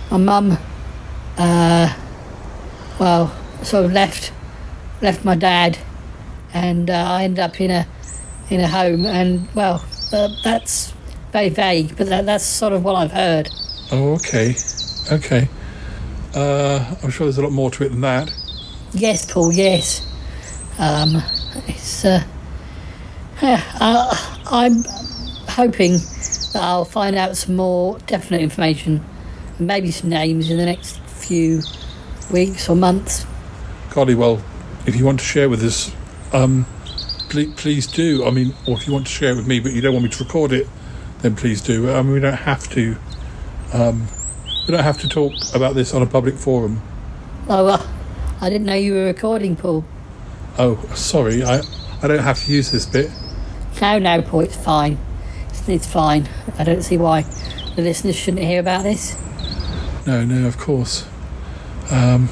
S12: my mum, uh, well, sort of left left my dad, and uh, I ended up in a in a home, and well, uh, that's very vague, but that, that's sort of what I've heard.
S8: Oh, okay. Okay. Uh, I'm sure there's a lot more to it than that.
S12: Yes, Paul. Yes. Um, it's. Uh, yeah, I'm hoping that I'll find out some more definite information, maybe some names in the next few weeks or months.
S8: Golly, well, if you want to share with us, um, please, please do. I mean, or if you want to share it with me, but you don't want me to record it, then please do. I mean, we don't have to. Um, we don't have to talk about this on a public forum.
S12: Oh, uh, I didn't know you were recording, Paul.
S8: Oh, sorry, I, I don't have to use this bit.
S12: No, no, Paul. It's fine. It's, it's fine. I don't see why the listeners shouldn't hear about this.
S8: No, no, of course. Um,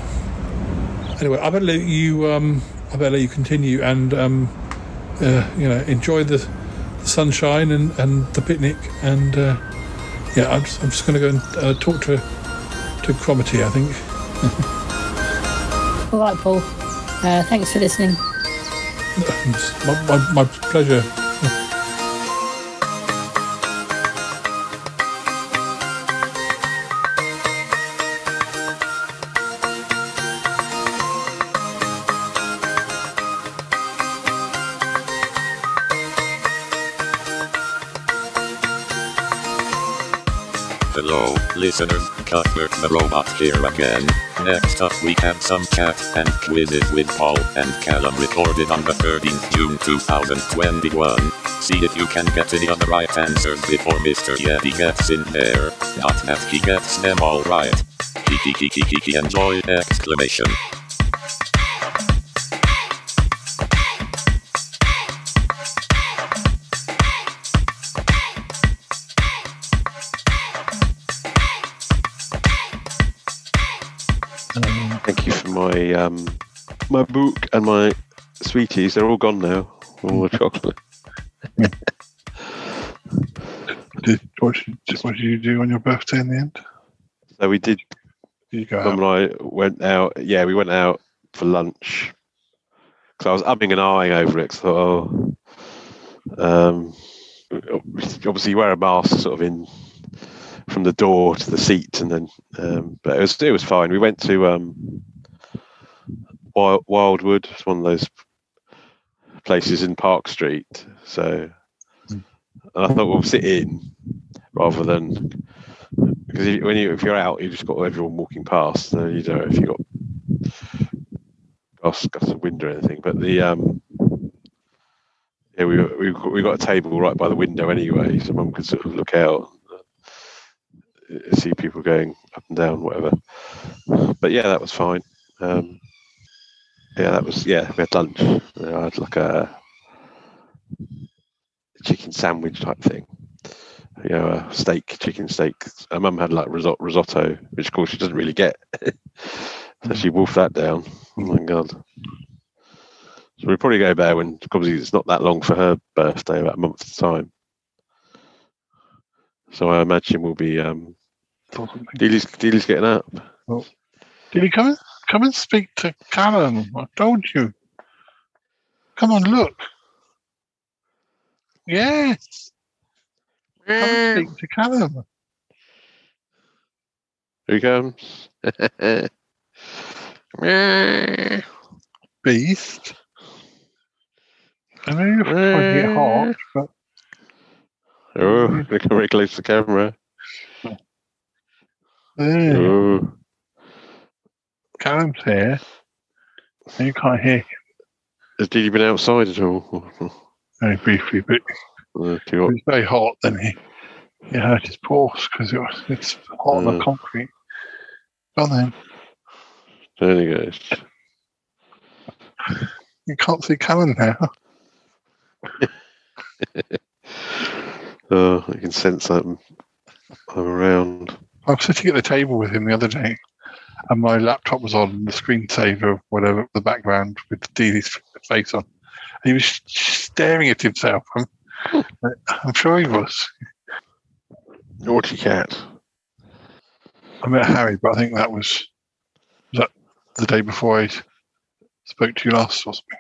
S8: anyway, I better let you. Um, I better let you continue and um, uh, you know enjoy the, the sunshine and, and the picnic. And uh, yeah, I'm just, I'm just going to go and uh, talk to to Cromarty. I think.
S12: All right, Paul. Uh, thanks for listening.
S8: My, my, my pleasure.
S13: Listeners. Cuthbert the Robot here again. Next up, we have some chat and quizzes with Paul and Calum recorded on the 13th June 2021. See if you can get any of the right answers before Mr. Yeti gets in there. Not that he gets them all right. Kiki kiki kiki enjoy exclamation.
S15: My um, my book and my sweeties. They're all gone now. All the chocolate.
S8: Did, what, did, what did you do on your birthday in the end?
S15: So we did.
S8: Did you go
S15: and I went out. Yeah, we went out for lunch. Because I was umming and ahhing over it. thought, oh, um, obviously you wear a mask sort of in from the door to the seat, and then, um, but it was it was fine. We went to um, Wildwood. It's one of those places in Park Street. So, and I thought we'll sit in rather than because if, when you if you're out, you've just got everyone walking past. So you don't know if you got glass, glass of window or anything. But the um, yeah, we we we got a table right by the window anyway, so Mum could sort of look out, see people going up and down, whatever. But yeah, that was fine. Um, yeah, that was yeah. We had lunch. I had like a chicken sandwich type thing. You know, a steak, chicken steak. Her mum had like risotto, risotto, which of course she doesn't really get. so she wolfed that down. Oh my god. So we'll probably go there when obviously it's not that long for her birthday, about a month's time. So I imagine we'll be um Dealey's, Dealey's getting up.
S8: Well, did you come and come and speak to Calum? I told you. Come on, look. Yes. Come and speak to Calum.
S15: Here he comes.
S8: Beast. I know you're trying to get hot, but
S15: Oh, look very close to the camera. Oh,
S8: Calum's here. You can't hear him
S15: has Dee been outside at all?
S8: very briefly, but
S15: Uh,
S8: it was very hot. Then he, he hurt his paws because it was it's hot on the concrete. Go on then.
S15: There he goes.
S8: You can't see Calum now.
S15: Oh, I can sense that I'm, I'm around.
S8: I was sitting at the table with him the other day, and my laptop was on the screensaver, whatever, the background with Dealey's face on. He was staring at himself. I'm, I'm sure he was. Naughty cat. I met Harry, but I think that was was that the day before I spoke to you last or something.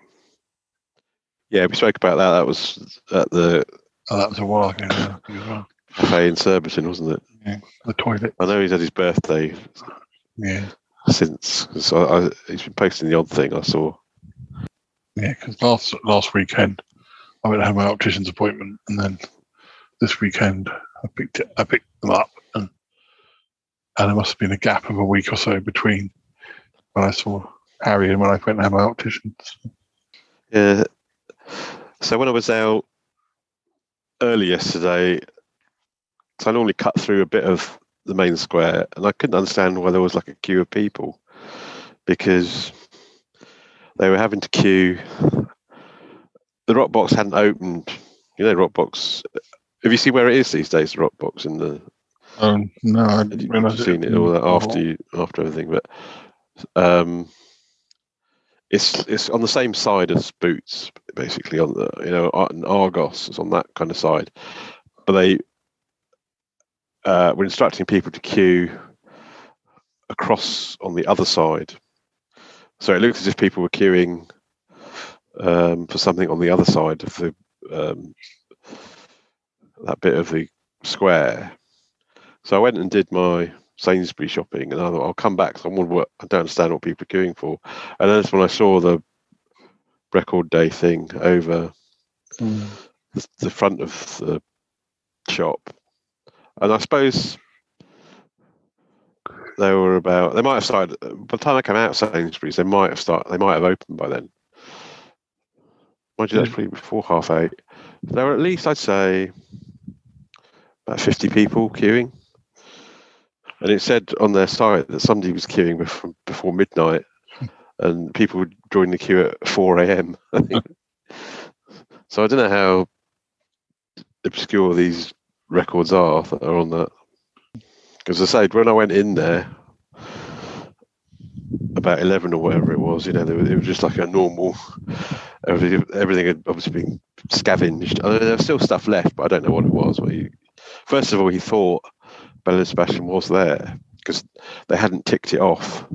S15: Yeah, we spoke about that. That was at the
S8: Oh, that was a while ago. yeah, I well.
S15: cafe in Surbiton, wasn't it?
S8: Yeah, the toilet.
S15: I know he's had his birthday
S8: Yeah,
S15: since. So I, he's been posting the odd thing I saw.
S8: yeah. Because last last weekend I went to have my optician's appointment, and then this weekend I picked it, I picked them up, and and there must have been a gap of a week or so between when I saw Harry and when I went to have my opticians.
S15: Yeah. So when I was out early yesterday, so I normally cut through a bit of the main square, and I couldn't understand why there was like a queue of people because they were having to queue. The rock box hadn't opened. You know, rock box. Have you seen where it is these days? The rock box in the.
S8: Um, no, I
S15: Have
S8: didn't
S15: you
S8: realise
S15: seen it all that after you after everything, but um, it's it's on the same side as Boots, basically on the you know Ar- Argos is on that kind of side, but they uh, were instructing people to queue across on the other side. So it looks as if people were queuing um, for something on the other side of the um, that bit of the square. So I went and did my Sainsbury shopping, and I thought I'll come back. 'cause I wonder what I don't understand what people are queuing for. And then that's when I saw the record day thing over the, the front of the shop, and I suppose they were about. They might have started by the time I came out of Sainsbury's. They might have started. They might have opened by then. Mind you, that's hmm. probably before half eight. There were at least, I'd say, about fifty people queuing. And it said on their site that somebody was queuing before, before midnight, and people would join the queue at four a.m. So I don't know how obscure these records are that are on that. Because I said when I went in there about eleven or whatever it was, you know, was, it was just like a normal. Everything, everything had obviously been scavenged. I mean, there was still stuff left, but I don't know what it was. What he, first of all, he thought Belle and Sebastian was there because they hadn't ticked it off,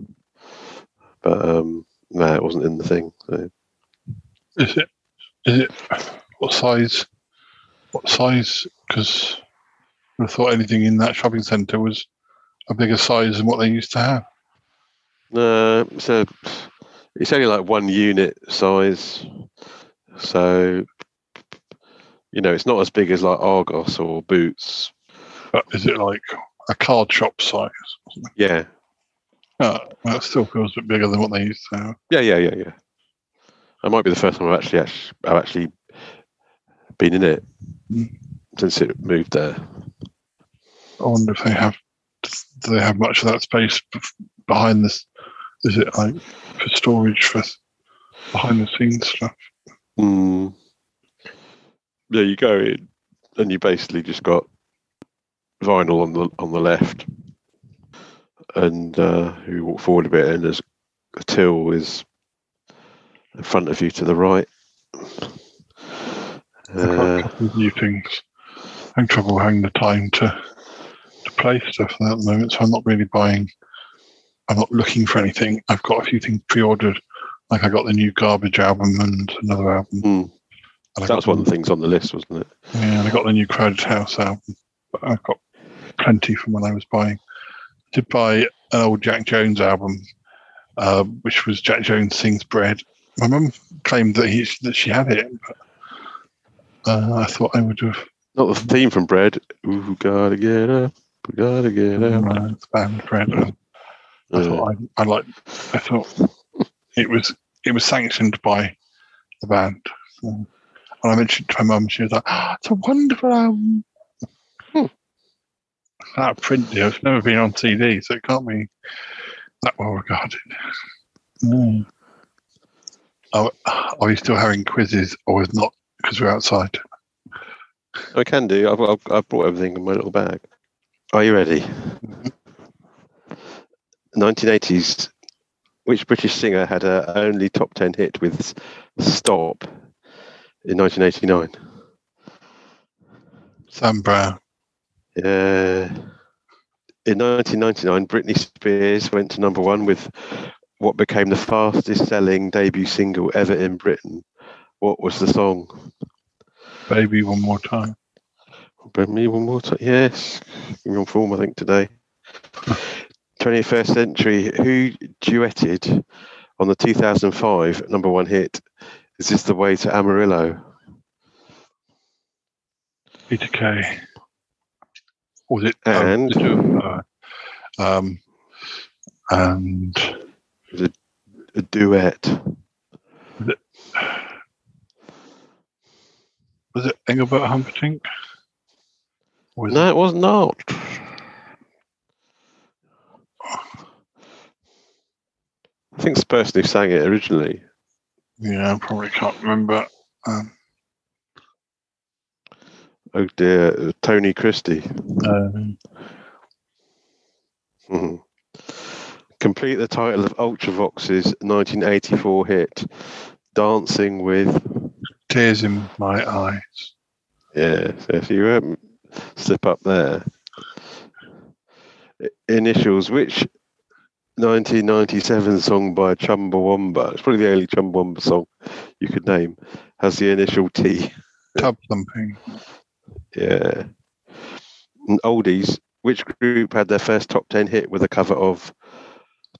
S15: but um, no, it wasn't in the thing. So.
S8: Is it? Is it? What size? What size? Because I thought anything in that shopping centre was a bigger size than what they used to have.
S15: No, so it's only like one unit size. So, you know, it's not as big as like Argos or Boots.
S8: But is it like a card shop size?
S15: Yeah.
S8: Oh, well, it still feels a bit bigger than what they used to have.
S15: Yeah, yeah, yeah, yeah. That might be the first time I've actually, actually I've actually been in it hmm. since it moved there.
S8: I wonder if they have. Do they have much of that space behind this? Is it like for storage for behind the scenes stuff?
S15: Mm. Yeah, you go in and you basically just got vinyl on the on the left, and uh, you walk forward a bit, and there's a till is in front of you to the right. Uh,
S8: couple of new things. I'm trouble having the time to play stuff at the moment, so I'm not really buying. I'm not looking for anything. I've got a few things pre-ordered, like I got the new Garbage album and another album.
S15: mm.
S8: And I
S15: That was one of the things on the list, wasn't it?
S8: Yeah, I got the new Crowded House album. But I've got plenty from when I was buying. Did buy an old Jack Jones album, uh, which was Jack Jones sings Bread. My mum claimed that he that she had it, but uh, I thought I would have.
S15: Not the theme from Bread. Ooh, gotta get up, gotta get up.
S8: Uh, it's band and I thought I, I like. I thought it was it was sanctioned by the band. So, and I mentioned to my mum, she was like, oh, "It's a wonderful album." Out of print. It's never been on CD, so it can't be that well regarded. No. Are, are you still having quizzes, or is not because we're outside?
S15: I can do. I've, I've, I've brought everything in my little bag. Are you ready? 1980s. Which British singer had a only top 10 hit with Stop in 1989?
S8: Sam Brown.
S15: Uh, in 1999, Britney Spears went to number one with what became the fastest selling debut single ever in Britain. What was the song?
S8: Baby, one more time.
S15: Bring me one more time. Yes, you're on form, I think, today. 21st century. Who duetted on the 2005 number one hit? Is this the way to Amarillo?
S8: Peter Kay. Was it?
S15: And?
S8: Um, uh, um, and
S15: a, a duet.
S8: Was was it Engelbert Humperdinck? Was
S15: no, it was not. I think it's the person who sang it originally.
S8: Yeah, I probably can't remember. Um,
S15: Oh dear, Tony Christie.
S8: um,
S15: Mhm. Complete the title of Ultravox's 1984 hit, Dancing with.
S8: tears in my eyes.
S15: Yeah, so if you um, slip up there. Initials, which 1997 song by Chumbawamba, it's probably the only Chumbawamba song you could name, has the initial T.
S8: Tub thumping.
S15: Yeah. And oldies, which group had their first top 10 hit with a cover of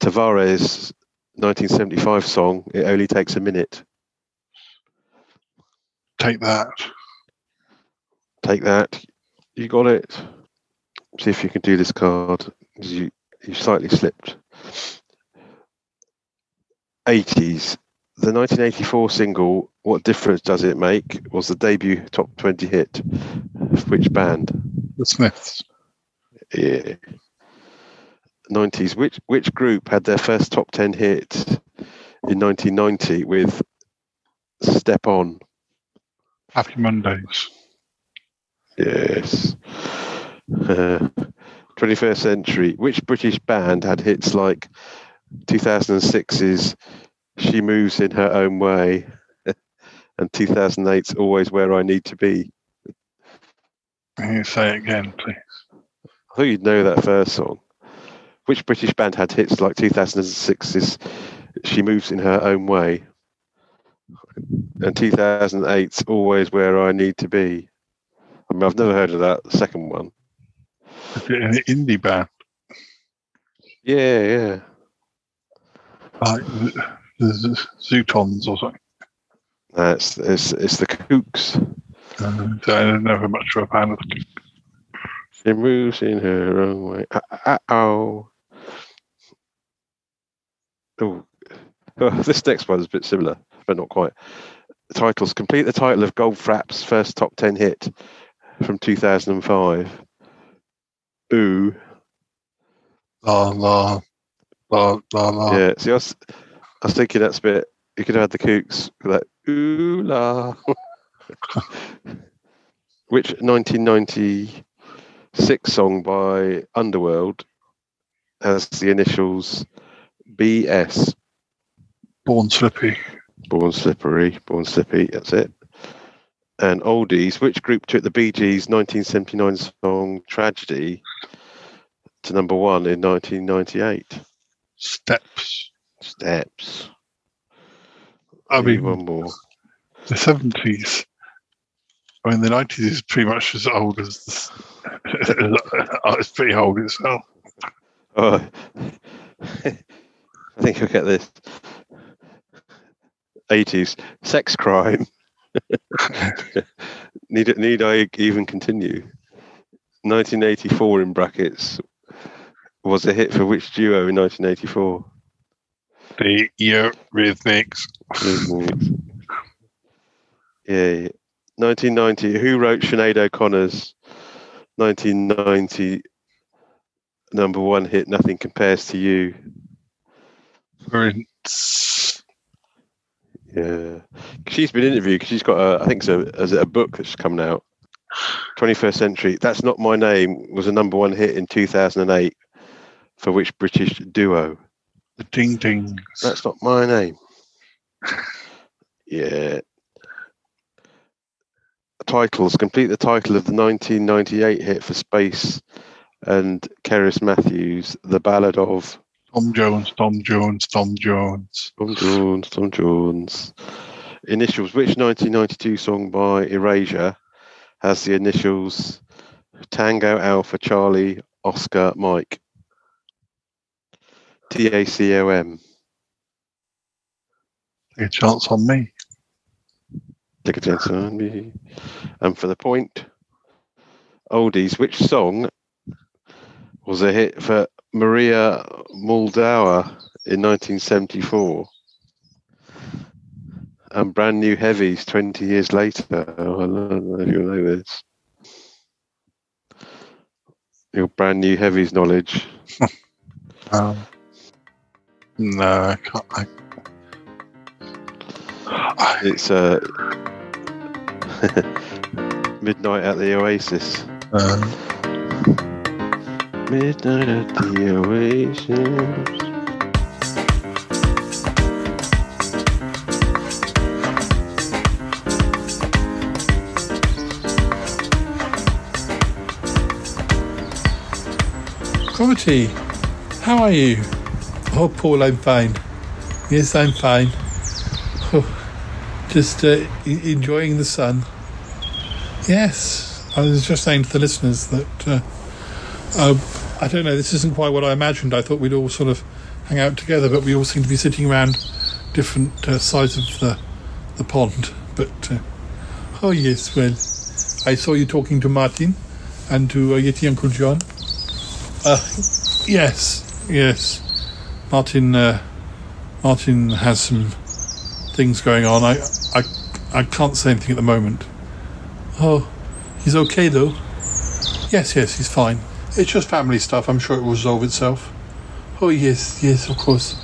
S15: Tavares' 1975 song, It Only Takes a Minute?
S8: Take that.
S15: Take that. You got it. See if you can do this card. You, you slightly slipped. 80s. The 1984 single, What Difference Does It Make, was the debut top 20 hit of which band?
S8: The Smiths.
S15: Yeah. 90s. Which which group had their first top 10 hit in 1990 with Step On?
S8: Happy Mondays.
S15: Yes. Uh, 21st century. Which British band had hits like 2006's She Moves in Her Own Way and 2008's Always Where I Need to Be?
S8: Can you say it again, please?
S15: I thought you'd know that first song. Which British band had hits like 2006's She Moves in Her Own Way and 2008's Always Where I Need to Be? I mean, I've never heard of that second one.
S8: Is it an indie band?
S15: Yeah, yeah.
S8: Like the, the Zutons or something?
S15: That's it's, it's the Kooks.
S8: Um, I'm never much of a fan of the Kooks.
S15: She moves in her own way. Uh, uh, oh. Oh. oh, this next one's a bit similar, but not quite. The titles complete the title of Goldfrapp's first top 10 hit from 2005. Ooh.
S8: La La La La La.
S15: Yeah, see, I was, I was thinking that's a bit, you could have had the Kooks with that ooh la. Which 1996 song by Underworld has the initials BS?
S8: Born Slippy.
S15: Born Slippery, Born Slippy, that's it. And oldies, which group took the Bee Gees' 1979 song Tragedy to number one in 1998?
S8: Steps.
S15: Steps.
S8: I mean,
S15: one more.
S8: the 70s. I mean, the 90s is pretty much as old as it's pretty old itself.
S15: Oh, I think you'll get this. 80s sex crime. need need I even continue? 1984 in brackets was a hit for which duo in 1984?
S8: The Eurythmics.
S15: Eurythmics. Yeah. 1990. Who wrote Sinead O'Connor's 1990 number one hit? Nothing compares to you.
S8: Prince.
S15: Yeah, she's been interviewed because she's got a, I think it's a, is it a book that's coming out. 21st Century. That's not my name was a number one hit in 2008 for which British duo?
S8: The Ting Tings.
S15: That's not my name. Yeah. titles. Complete the title of the 1998 hit for Space and Cerys Matthews, The Ballad of
S8: Tom Jones, Tom Jones, Tom Jones.
S15: Tom Jones, Tom Jones. Initials. Which 1992 song by Erasure has the initials Tango, Alpha, Charlie, Oscar, Mike? T A C O M.
S8: Take a chance on me.
S15: Take a chance on me. And for the point, oldies. Which song was a hit for Maria Muldaur in 1974? And brand new heavies 20 years later. Oh, I don't know if you know this. Your brand new heavies knowledge.
S8: Um, no, I can't. I,
S15: It's uh, Midnight at the Oasis.
S8: um,
S15: Midnight at the Oasis.
S8: Gravity, how are you? Oh, Paul, I'm fine. Yes, I'm fine. Oh, just uh, enjoying the sun. Yes, I was just saying to the listeners that uh, uh, I don't know. This isn't quite what I imagined. I thought we'd all sort of hang out together, but we all seem to be sitting around different uh, sides of the the pond. But uh, oh yes, well, I saw you talking to Martin and to uh, Yeti Uncle John. Uh, yes, yes. Martin, uh, Martin has some things going on. I, I, I can't say anything at the moment. Oh, he's okay though. Yes, yes, he's fine. It's just family stuff. I'm sure it will resolve itself. Oh yes, yes, of course.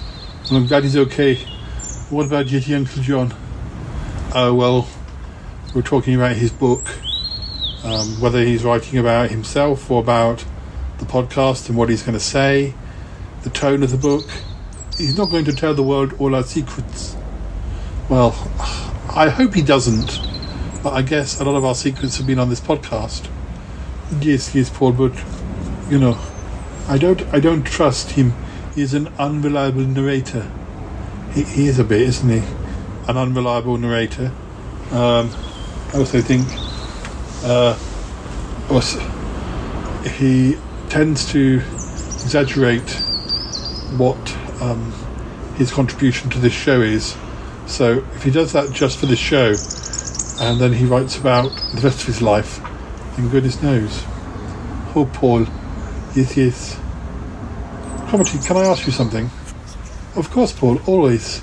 S8: Well, I'm glad he's okay. What about Yeti Uncle John? Oh well, we're talking about his book. Um, whether he's writing about himself or about the podcast and what he's going to say, the tone of the book. He's not going to tell the world all our secrets. Well, I hope he doesn't, but I guess a lot of our secrets have been on this podcast. Yes, yes, Paul, but you know, I don't, I don't trust him. He's an unreliable narrator. He, he is a bit, isn't he? An unreliable narrator. Um, I also think, uh, was he tends to exaggerate what um, his contribution to this show is. So if he does that just for this show, and then he writes about the rest of his life, then goodness knows. Oh, Paul. Yes, yes. Cromarty, can I ask you something? Of course, Paul, always.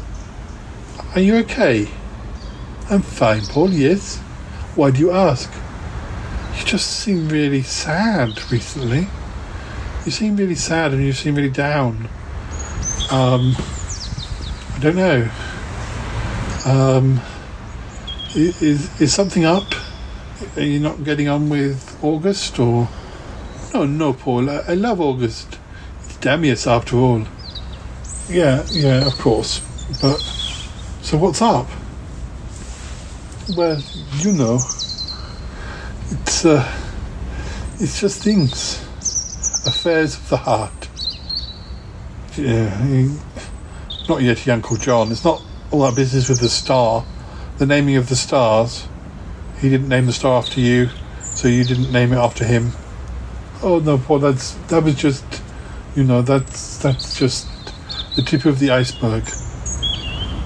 S8: Are you okay? I'm fine, Paul, yes. Why do you ask? You just seem really sad recently. You seem really sad and you seem really down. Um, I don't know. Um, is is something up? Are you not getting on with August or? No, no, Paul. I, I love August. It's Damius after all. Yeah, yeah, of course. But so what's up? Well, you know, it's uh, it's just things, affairs of the heart. Yeah, not Yeti Uncle John. It's not all that business with the star, the naming of the stars. He didn't name the star after you, so you didn't name it after him. Oh no, Paul. That's that was just, you know, that's that's just the tip of the iceberg.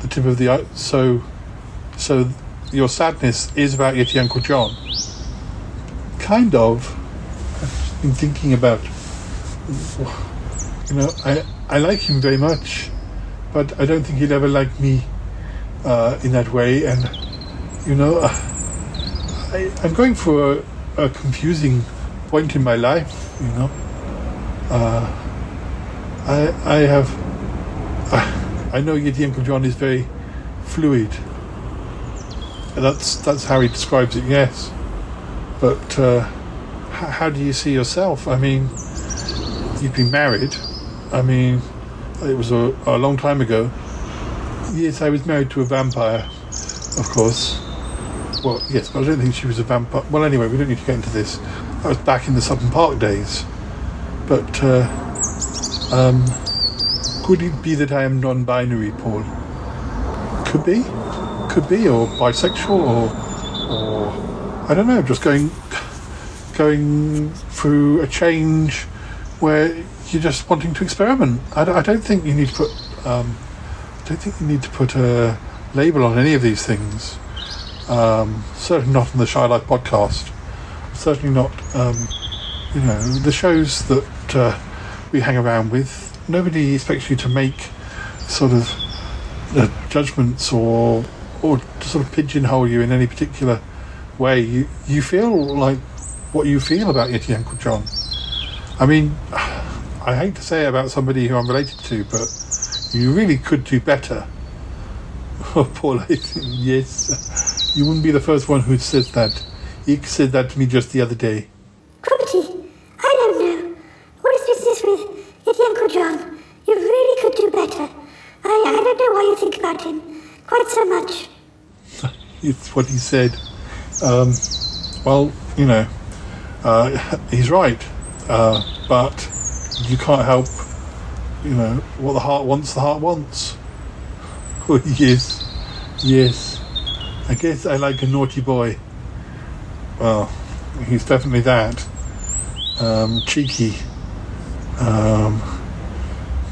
S8: The tip of the so, so your sadness is about Yeti Uncle John. Kind of. I've been thinking about. You know, I I like him very much, but I don't think he'd ever like me uh, in that way. And you know, I, I'm going for a, a confusing point in my life. You know, uh, I I have. I know Yeti Uncle John is very fluid. That's that's how he describes it. Yes, but uh, h- how do you see yourself? I mean, you've been married. I mean, it was a, a long time ago. Yes, I was married to a vampire, of course. well, yes, but I don't think she was a vampire. Well, anyway, we don't need to get into this. That was back in the Sutton Park days. But uh, um, could it be that I am non-binary, Paul? Could be, could be, or bisexual, or or I don't know, just going going through a change where you're just wanting to experiment. I, don't- I don't think you need to put um, I don't think you need to put a label on any of these things. Um, certainly not on the Shy Life podcast. Certainly not, um, you know, the shows that uh, we hang around with. Nobody expects you to make sort of uh, judgments or or to sort of pigeonhole you in any particular way. You you feel like what you feel about Yeti Uncle John. I mean, I hate to say it about somebody who I'm related to, but you really could do better. Oh, Paul, yes. You wouldn't be the first one who says that. Ike said that to me just the other day.
S2: Cromarty, I don't know. What is business with Yeti Uncle John? You really could do better. I, I don't know why you think about him quite so much.
S8: It's what he said. Um, well, you know, uh, he's right. Uh, but you can't help, you know, what the heart wants, the heart wants. Oh, yes, yes. I guess I like a naughty boy. Well, he's definitely that. Um, cheeky. Um,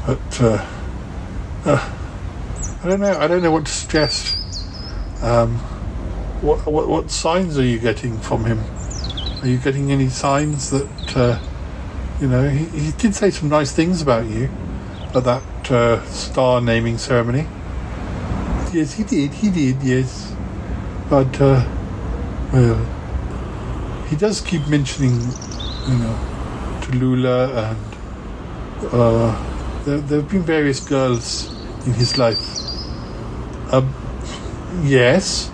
S8: but, uh, uh, I don't know. I don't know what to suggest. Um, what, what what signs are you getting from him? Are you getting any signs that uh, you know? He, he did say some nice things about you at that uh, star naming ceremony. Yes, he did. He did. Yes, but uh, well, he does keep mentioning, you know, Tallulah and uh, there, there have been various girls in his life. Um, yes,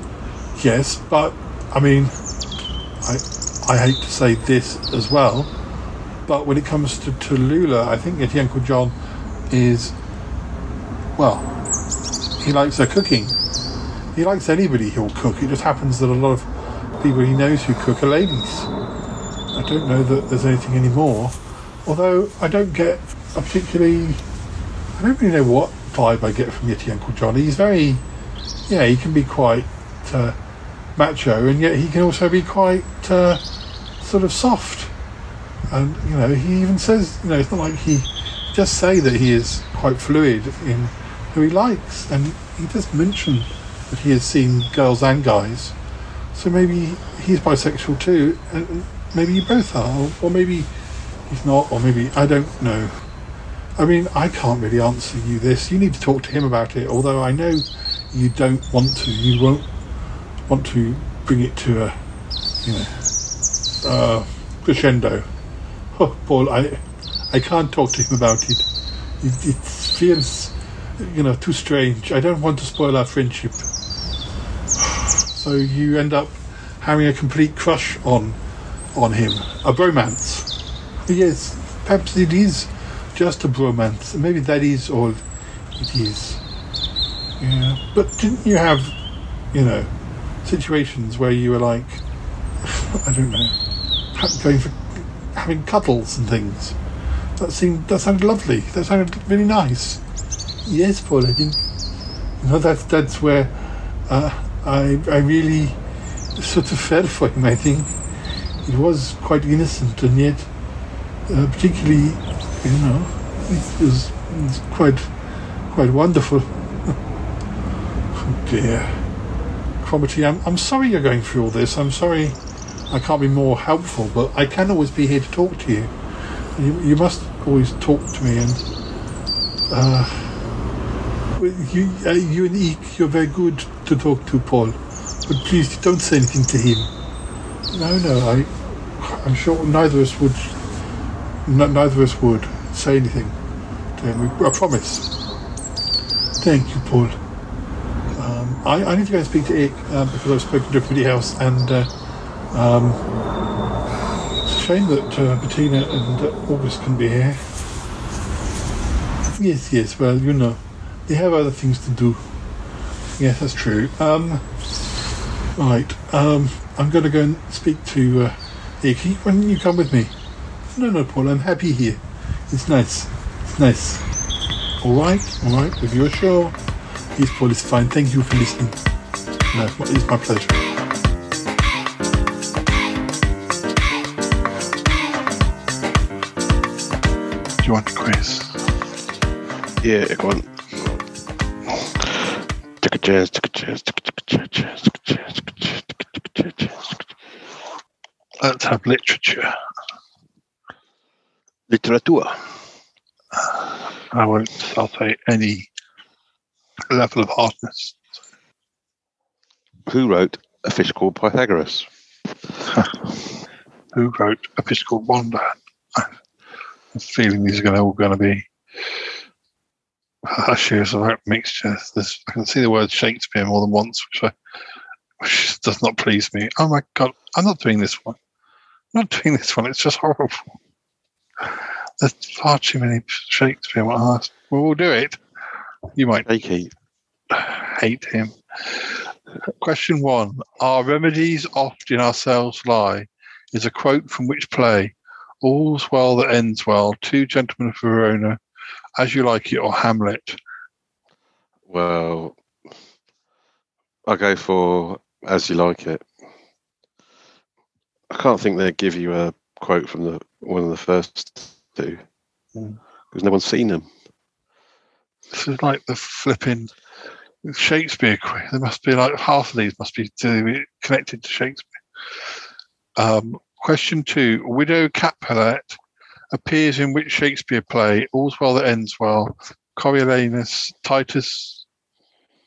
S8: yes, but I mean, I I hate to say this as well, but when it comes to Tallulah, I think that Uncle John is well, he likes her cooking. He likes anybody who'll cook. It just happens that a lot of people he knows who cook are ladies. I don't know that there's anything anymore. Although I don't get a particularly, I don't really know what vibe I get from Yeti Uncle John. He's very, yeah, he can be quite uh, macho, and yet he can also be quite uh, sort of soft. And you know, he even says, you know, it's not like he just say that he is quite fluid in who he likes, and he does mention that he has seen girls and guys. So maybe he's bisexual too, and maybe you both are, or, maybe he's not, or maybe I don't know. I mean, I can't really answer you this. You need to talk to him about it. Although I know you don't want to, you won't want to bring it to a, you know, uh, crescendo. Oh, Paul, I, I can't talk to him about it. It, it feels, you know, too strange. I don't want to spoil our friendship. So you end up having a complete crush on, on him, a bromance. Yes, perhaps it is just a bromance. Maybe that is all it is. Yeah, but didn't you have, you know, situations where you were like, I don't know, going for having cuddles and things? That seemed that sounded lovely. That sounded really nice. Yes, Paul. I think you know that's that's where uh, I I really sort of fell for him. I think it was quite innocent and yet uh, particularly, you know, it was, it was quite quite wonderful. oh dear, Cromarty, I'm I'm sorry you're going through all this. I'm sorry I can't be more helpful, but I can always be here to talk to you. You, you must always talk to me and. Uh, you, uh, and Eek, you're very good to talk to, Paul. But please don't say anything to him. No, no, I, I'm sure neither of us would. n- neither of us would say anything to him. I promise. Thank you, Paul. Um, I, I need to go and speak to Ikk um, because I've spoken to everybody else, and uh, um, it's a shame that uh, Bettina and uh, August can be here. Yes, yes. Well, you know, they have other things to do. Yes, that's true. Um, right. Um, I'm going to go and speak to uh, Icky. Why don't you come with me? No, no, Paul. I'm happy here. It's nice. It's nice. All right, all right. If you're sure. Yes, Paul. It's fine. Thank you for listening. No, it's my pleasure. Do you want a quiz?
S15: Yeah, go on.
S8: Let's have literature.
S15: Literature.
S8: I won't. I'll say any level of hardness.
S15: Who wrote A Fish Called Pythagoras?
S8: Who wrote A Fish Called have a feeling these are all going to be hushers or mixtures. There's, I can see the word Shakespeare more than once, which, I, which does not please me. Oh my god, I'm not doing this one. I'm not doing this one. It's just horrible. There's far too many Shakespeare. Well, we'll do it. You might
S15: hate
S8: hate him. Question one: Our remedies oft in ourselves lie. Is a quote from which play? All's well that ends well. Two gentlemen of Verona, as you like it, or Hamlet.
S15: Well, I'll go for As You Like It. I can't think they'd give you a quote from the one of the first two
S8: Mm.
S15: because no one's seen them.
S8: This is like the flipping Shakespeare quiz. There must be like half of these must be to, connected to Shakespeare. Um, question two: Widow Capulet appears in which Shakespeare play? All's well that ends well. Coriolanus, Titus,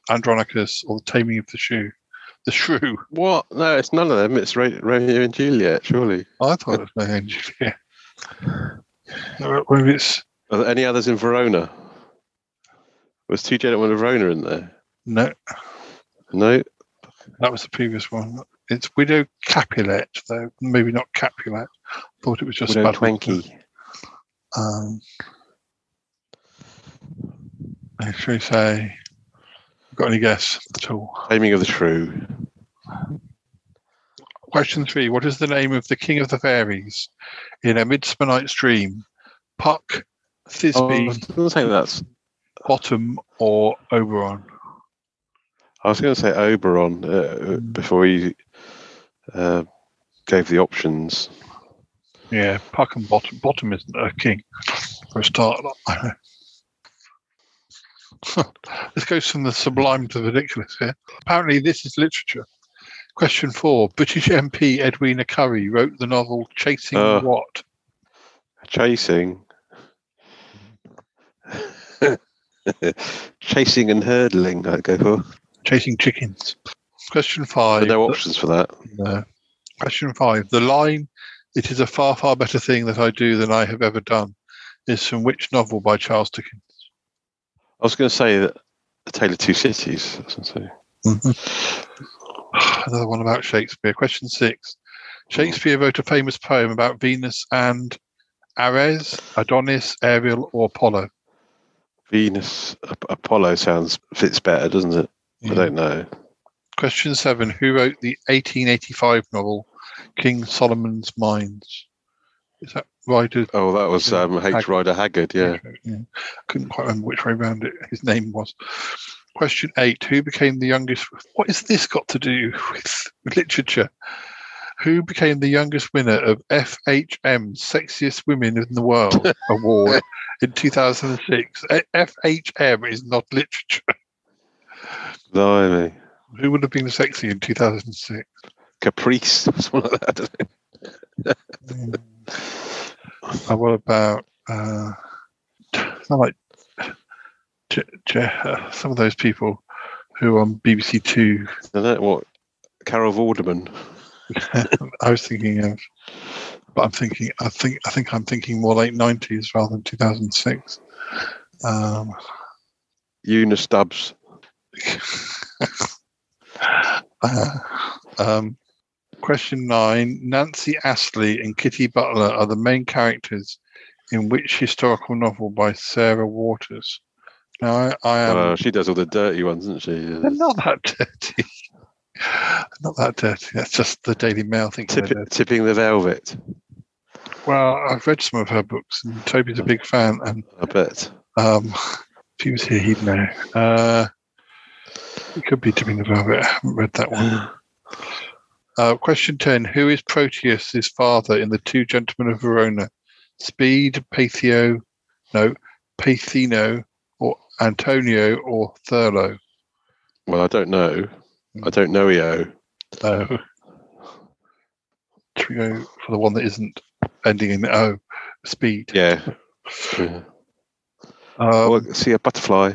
S8: Andronicus, or the Taming of the Shrew? The Shrew.
S15: What? No, it's none of them. It's Romeo and Juliet, surely.
S8: I thought it was Romeo and Juliet. Whether it's
S15: Are there any others in Verona? Was two gentlemen of Verona in there?
S8: no,
S15: No.
S8: that was the previous one. It's Widow Capulet, though maybe not Capulet. I thought it was just
S15: Widow Twankey.
S8: Um, I should we say, I've got any guess at all?
S15: Taming of the Shrew.
S8: Question three: What is the name of the King of the Fairies in A Midsummer Night's Dream? Puck, Thisbe,
S15: Oh, I was going to say that's.
S8: Bottom, or Oberon?
S15: I was going to say Oberon uh, before you uh, gave the options.
S8: Yeah, Puck and Bottom. Bottom isn't a king for a start. this goes from the sublime to the ridiculous here. Apparently, this is literature. Question four: British MP Edwina Currie wrote the novel Chasing
S15: Uh.
S8: What?
S15: Chasing. Chasing and hurdling, I'd go for.
S8: Chasing chickens. Question five.
S15: But no options for that.
S8: No. Question five. The line, it is a far, far better thing that I do than I have ever done, is from which novel by Charles Dickens?
S15: I was going to say that The Tale of Two Cities. I was going to say. Mm-hmm.
S8: Another one about Shakespeare. Question six. Shakespeare wrote a famous poem about Venus and Ares, Adonis, Ariel, or Apollo.
S15: Venus, Apollo sounds fits better, doesn't it? I don't know.
S8: Question seven. Who wrote the 1885 novel King Solomon's Mines? Is that Ryder?
S15: Oh, that was um, H.
S8: Haggard.
S15: Rider Haggard, yeah.
S8: Yeah. Couldn't quite remember which way round it his name was. Question eight. Who became the youngest? What has this got to do with, with literature? Who became the youngest winner of FHM Sexiest Women in the World Award in 2006? FHM is not literature.
S15: Blimey.
S8: Who would have been sexy in 2006?
S15: Caprice, or something like that. doesn't it?
S8: Uh, what about uh, some like J- J- uh, some of those people who on BBC Two?
S15: I don't know what. Carol Vorderman.
S8: I was thinking of, but I'm thinking. I think. I think I'm thinking more late '90s rather than 2006. Um,
S15: Eunice Stubbs.
S8: uh, um, question nine: Nancy Astley and Kitty Butler are the main characters in which historical novel by Sarah Waters? Now, I, I am.
S15: Uh, she does all the dirty ones, doesn't she?
S8: They're not that dirty. Not that dirty. That's just the Daily Mail thinking they're
S15: Tip, tipping the velvet.
S8: Well, I've read some of her books, and Toby's a big fan, and
S15: I bet.
S8: um, if he was here, he'd know. Uh, it could be Tipping the Velvet. I haven't read that one. Uh, question 10. Who is Proteus' father in The Two Gentlemen of Verona? Speed, Pathio, no, Pathino, or Antonio, or Thurlow?
S15: Well, I don't know. I don't know EO.
S8: No. Go for the one that isn't ending in O? Speed.
S15: Yeah. yeah.
S8: Um,
S15: see a butterfly.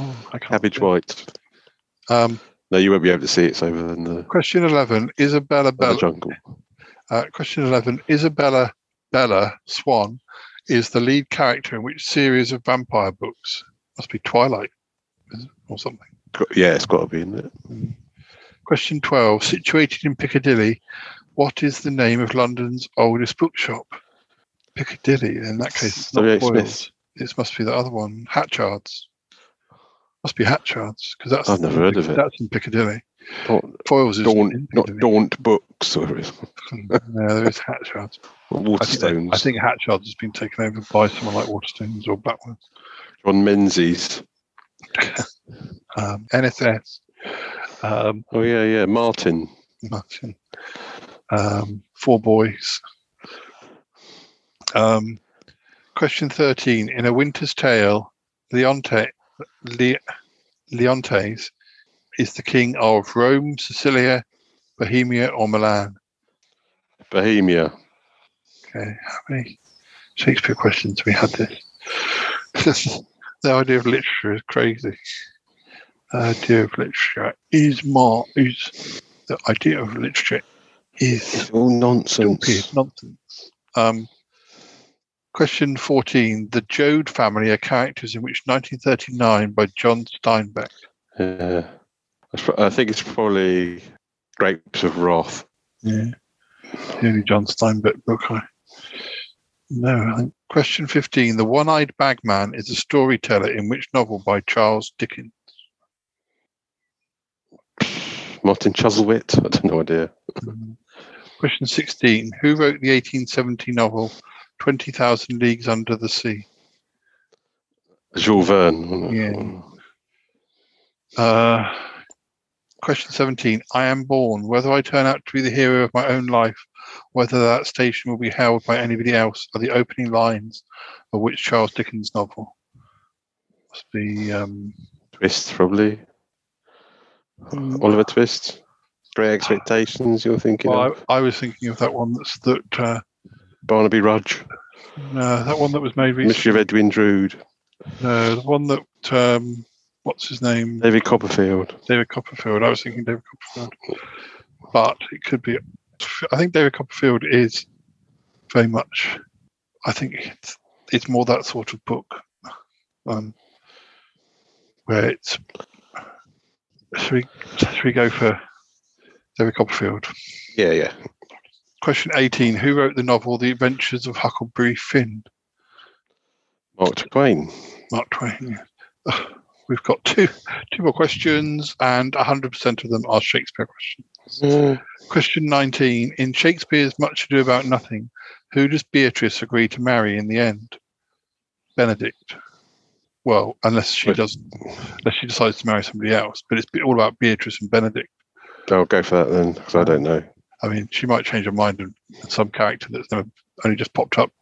S8: oh, I can't
S15: Cabbage white.
S8: Um,
S15: No, you won't be able to see it. It's over in the,
S8: question 11. Isabella Bella.
S15: jungle.
S8: Uh, question 11. Isabella Bella Swan is the lead character in which series of vampire books? Must be Twilight or something.
S15: Yeah, it's got to be in it.
S8: Question 12. Situated in Piccadilly, what is the name of London's oldest bookshop? Piccadilly. In that case, it's not.
S15: Smith.
S8: It must be the other one. Hatchards. Must be Hatchards because that's
S15: I've never heard of it.
S8: That's in Piccadilly. Foyles is
S15: Daunt,
S8: in
S15: not Daunt Books or
S8: no, there is Hatchards. I think,
S15: Waterstones.
S8: I think Hatchards has been taken over by someone like Waterstones or Blackwood.
S15: John Menzies.
S8: Um, NSS. Um,
S15: Oh yeah, yeah. Martin.
S8: Martin. Um, four boys. Um, question 13. In A Winter's Tale, Leonte, Le, Leontes is the king of Rome, Sicilia, Bohemia, or Milan.
S15: Bohemia.
S8: Okay, how many Shakespeare questions we had this? the idea of literature is crazy. The idea of literature is more is the idea of literature is
S15: It's all nonsense.
S8: stupid nonsense. Um, question 14. The Joad family are characters in which 1939 by John Steinbeck.
S15: Yeah. I think it's probably Grapes of Wrath.
S8: Yeah. The only John Steinbeck book I no. Question 15. The One Eyed Bagman is a storyteller in which novel by Charles Dickens?
S15: Martin Chuzzlewit. I don't know idea.
S8: Question 16. Who wrote the 1870 novel 20,000 Leagues Under the Sea?
S15: Jules Verne.
S8: Yeah. Uh, question 17. I am born. Whether I turn out to be the hero of my own life, whether that station will be held by anybody else, are the opening lines of which Charles Dickens novel? Must be. Um,
S15: Twist, probably. Oliver Twist. Great Expectations. You're thinking
S8: well,
S15: of
S8: I, I was thinking of that one that's that. Uh,
S15: Barnaby Rudge.
S8: no, that one that was made recently.
S15: Mystery of Edwin Drood.
S8: No, the one that. Um, what's his name?
S15: David Copperfield.
S8: David Copperfield. I was thinking David Copperfield, but it could be. I think David Copperfield is very much. I think it's, it's more that sort of book, um, where it's. Should we should we go for David Copperfield?
S15: Yeah, yeah.
S8: Question eighteen: Who wrote the novel *The Adventures of Huckleberry Finn*?
S15: Mark Twain.
S8: Mark Twain. We've got two two more questions, and hundred percent of them are Shakespeare questions. Mm. Question 19. In Shakespeare's Much Ado About Nothing, who does Beatrice agree to marry in the end? Benedict. Well, unless she
S15: Wait.
S8: does, unless she decides to marry somebody else. But it's all about Beatrice and Benedict.
S15: I'll go for that then, because I don't know.
S8: I mean, she might change her mind and and some character that's never only just popped up.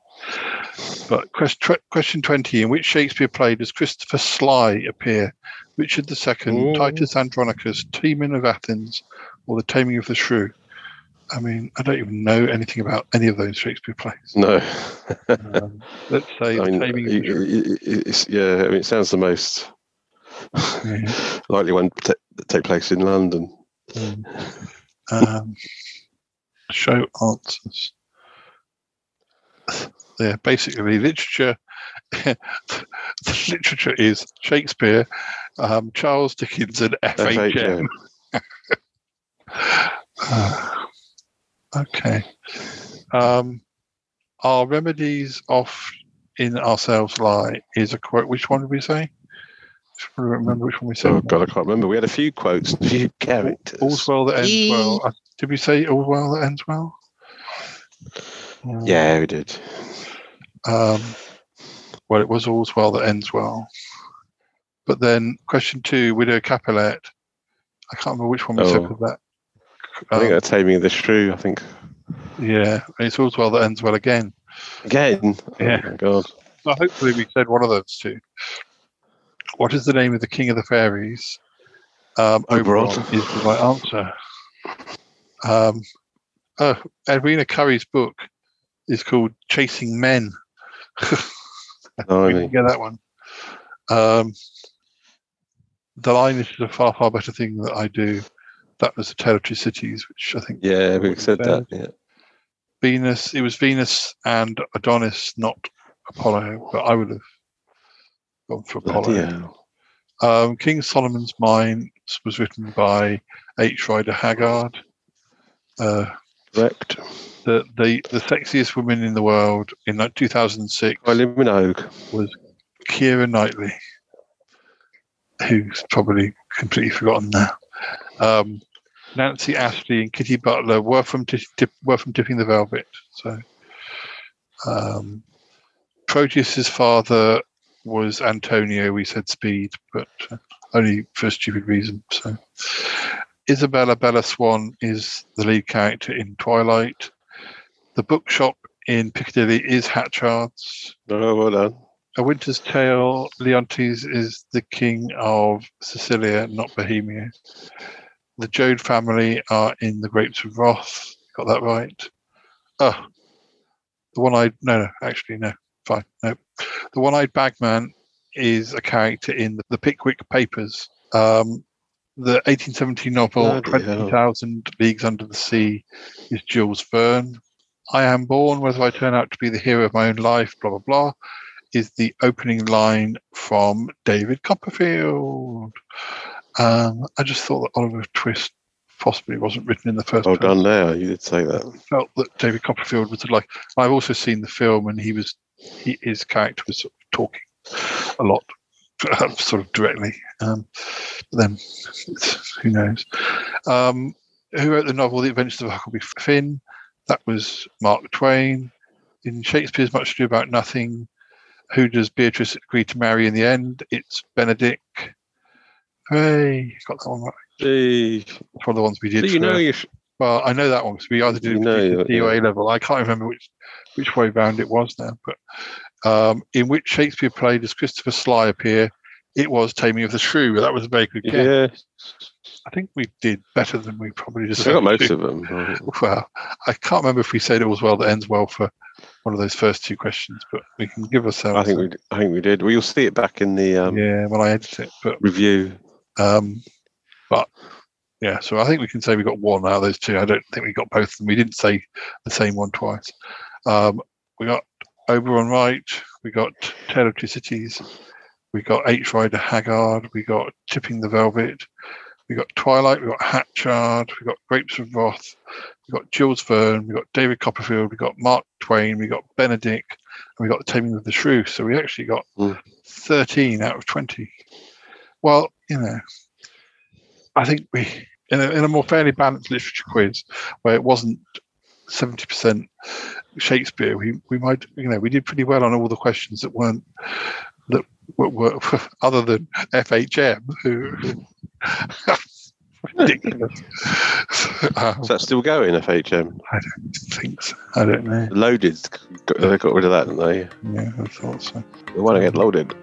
S8: But question 20. In which Shakespeare play does Christopher Sly appear? Richard II,
S15: Ooh.
S8: Titus Andronicus, Timon of Athens, or The Taming of the Shrew? I mean, I don't even know anything about any of those Shakespeare plays.
S15: No.
S8: Um, let's say
S15: I
S8: The
S15: mean,
S8: Taming of the
S15: it-
S8: Shrew.
S15: it- it- it's, yeah, I mean, it sounds the most likely one to take place in London.
S8: Um, show answers. Yeah, basically literature. the literature is Shakespeare, um, Charles Dickens, and FHM. Uh, okay. Um, our remedies off in ourselves lie is a quote. Which one did we say? Trying to remember which one we said.
S15: Oh god, I can't remember. We had a few quotes, a few characters.
S8: All's well that ends well. Did we say all well that ends well?
S15: Yeah, we did.
S8: Um, well, it was all's well that ends well. But then question two, Widow Capulet. I can't remember which one we said
S15: Oh.
S8: with that.
S15: I think
S8: Um,
S15: that's Taming of the Shrew. I think
S8: Yeah, it's all's well that ends well again.
S15: again.
S8: Yeah.
S15: Oh my god.
S8: So hopefully we said one of those two. What is the name of the King of the Fairies? Um,
S15: Oberon.
S8: Is the right answer. Um, oh, Edwina Currie's book is called Chasing Men.
S15: Oh,
S8: we didn't get that one. Um, the line is a far, far better thing that I do. That was the Territory Cities, which I think
S15: Yeah, we said that. Yeah.
S8: Venus. It was Venus and Adonis, not Apollo. But I would have
S15: Bloody
S8: Apollo. Um, King Solomon's Mine was written by H. Rider Haggard. Uh,
S15: Correct.
S8: the, the the sexiest woman in the world in like 2006
S15: Kylie Minogue.
S8: was Keira Knightley, who's probably completely forgotten now. Um, Nancy Ashley and Kitty Butler were from Tip, were from Tipping the Velvet. So, um, Proteus's father was Antonio. We said Speed, but uh, only for a stupid reason. So, Isabella Bella Swan is the lead character in Twilight. The bookshop in Piccadilly is Hatchard's.
S15: Oh, well done.
S8: A Winter's Tale, Leontes is the king of Sicilia, not Bohemia. The Joad family are in the Grapes of Wrath. Got that right. Oh, the one I. no, no, actually, no, fine, no. The one eyed bagman is a character in the, the Pickwick Papers. Um, the 1870 novel
S15: Bloody
S8: 20,000 Leagues Under the Sea is Jules Verne. I am born, whether I turn out to be the hero of my own life, blah, blah, blah, is the opening line from David Copperfield. Um, I just thought that Oliver Twist possibly wasn't written in the first
S15: Well
S8: person.
S15: done now. You did say that.
S8: I Felt that David Copperfield was like. I've also seen the film, and he was he, his character was sort of talking a lot, sort of directly. Um, but then, who knows? Um, who wrote the novel The Adventures of Huckleberry Finn? That was Mark Twain. In Shakespeare's Much Ado About Nothing, who does Beatrice agree to marry in the end? It's Benedict. Hooray! Got that one right.
S15: Gee.
S8: It's one of the ones we did.
S15: So you know you sh-
S8: well, I know that one because we either did
S15: You
S8: it
S15: know
S8: for
S15: it,
S8: GCSE
S15: yeah.
S8: Level. I can't remember which which way round it was now. But um, in which Shakespeare play does Christopher Sly appear? It was Taming of the Shrew. That was a very good guess.
S15: Yeah.
S8: I think we did better than we probably
S15: I
S8: deserved.
S15: got most
S8: to.
S15: of them.
S8: Well, I can't remember if we said it was well that ends well for one of those first two questions, but we can give ourselves.
S15: I think we, I think we did. Well, you'll see it back in the um,
S8: yeah, when I edit it, but
S15: review.
S8: um, but yeah, so I think we can say we got one out of those two. I don't think we got both of them. We didn't say the same one twice. Um, we got Oberon right. We got Tale of Two Cities. We got H. Rider Haggard. We got Tipping the Velvet. We got Twilight. We got Hatchard. We got Grapes of Wrath. We got Jules Verne. We got David Copperfield. We got Mark Twain. We got Benedict. And we got The Taming of the Shrew. So we actually got 13 out of 20. Well, you know, I think we, in a, in a more fairly balanced literature quiz where it wasn't 70% Shakespeare, we, we might, you know, we did pretty well on all the questions that weren't, that were, were other than FHM, who, ridiculous. Um,
S15: Is that still going, FHM?
S8: I don't think so. I don't know.
S15: Loaded. Got, they got rid of that, didn't they?
S8: Yeah, I thought so.
S15: They want to get loaded.